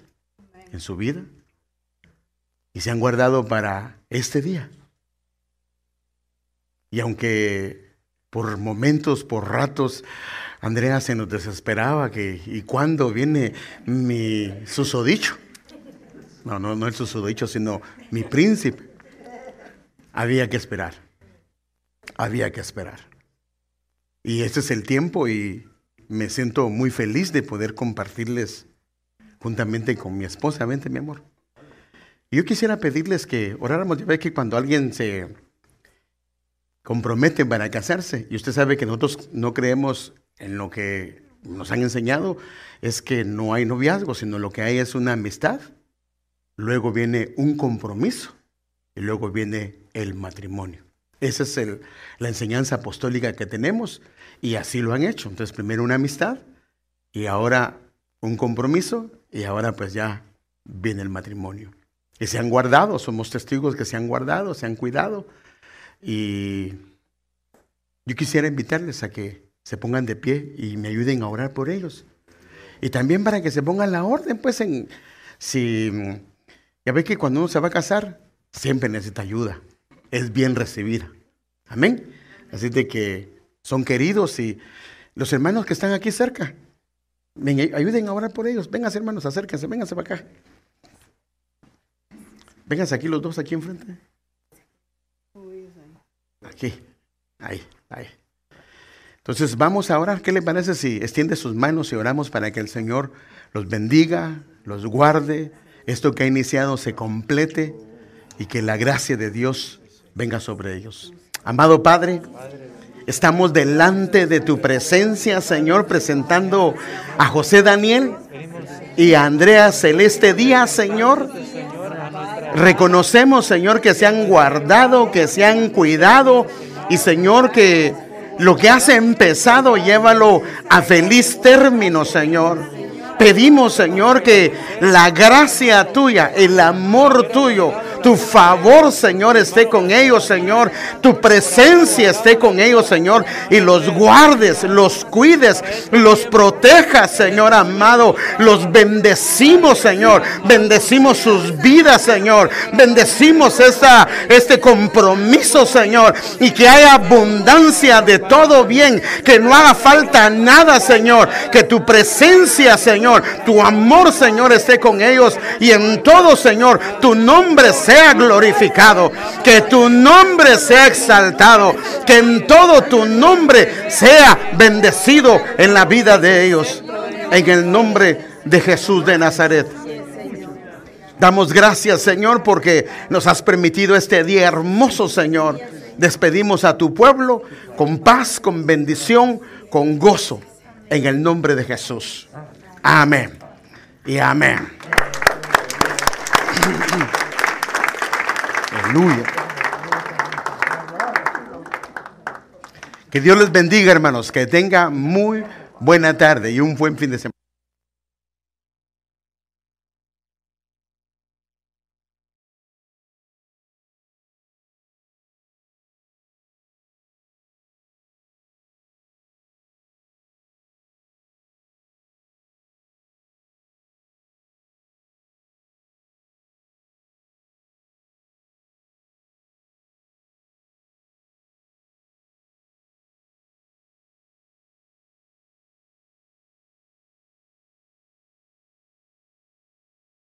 en su vida. Y se han guardado para este día. Y aunque por momentos, por ratos, Andrea se nos desesperaba que, ¿y cuándo viene mi susodicho? No, no, no el susodicho, sino mi príncipe. Había que esperar. Había que esperar. Y ese es el tiempo y me siento muy feliz de poder compartirles juntamente con mi esposa. Vente, mi amor. Yo quisiera pedirles que oráramos. Ya ve que cuando alguien se compromete para casarse, y usted sabe que nosotros no creemos en lo que nos han enseñado, es que no hay noviazgo, sino lo que hay es una amistad. Luego viene un compromiso y luego viene el matrimonio. Esa es el- la enseñanza apostólica que tenemos y así lo han hecho. Entonces, primero una amistad y ahora un compromiso y ahora pues ya viene el matrimonio. Y se han guardado, somos testigos que se han guardado, se han cuidado. Y yo quisiera invitarles a que se pongan de pie y me ayuden a orar por ellos. Y también para que se pongan la orden, pues si ya ve que cuando uno se va a casar, siempre necesita ayuda. Es bien recibida. Amén. Así de que son queridos y los hermanos que están aquí cerca, ayuden a orar por ellos. Vénganse, hermanos, acérquense, vénganse para acá. Vénganse aquí los dos, aquí enfrente. Aquí, ahí, ahí. Entonces vamos a orar. ¿Qué le parece si extiende sus manos y oramos para que el Señor los bendiga, los guarde, esto que ha iniciado se complete y que la gracia de Dios venga sobre ellos? Amado Padre, estamos delante de tu presencia, Señor, presentando a José Daniel y a Andrea Celeste Díaz, Señor. Reconocemos, Señor, que se han guardado, que se han cuidado y, Señor, que lo que has empezado, llévalo a feliz término, Señor. Pedimos, Señor, que la gracia tuya, el amor tuyo, tu favor, Señor, esté con ellos, Señor. Tu presencia esté con ellos, Señor. Y los guardes, los cuides, los protejas, Señor amado. Los bendecimos, Señor. Bendecimos sus vidas, Señor. Bendecimos esta, este compromiso, Señor. Y que haya abundancia de todo bien. Que no haga falta nada, Señor. Que tu presencia, Señor, tu amor, Señor, esté con ellos. Y en todo, Señor, tu nombre sea glorificado. Que tu nombre sea exaltado. Que en todo tu nombre sea bendecido en la vida de ellos. En el nombre de Jesús de Nazaret. Damos gracias, Señor, porque nos has permitido este día hermoso, Señor. Despedimos a tu pueblo con paz, con bendición, con gozo, en el nombre de Jesús. Amén. Y amén. Aleluya. Que Dios les bendiga, hermanos. Que tenga muy buena tarde y un buen fin de semana.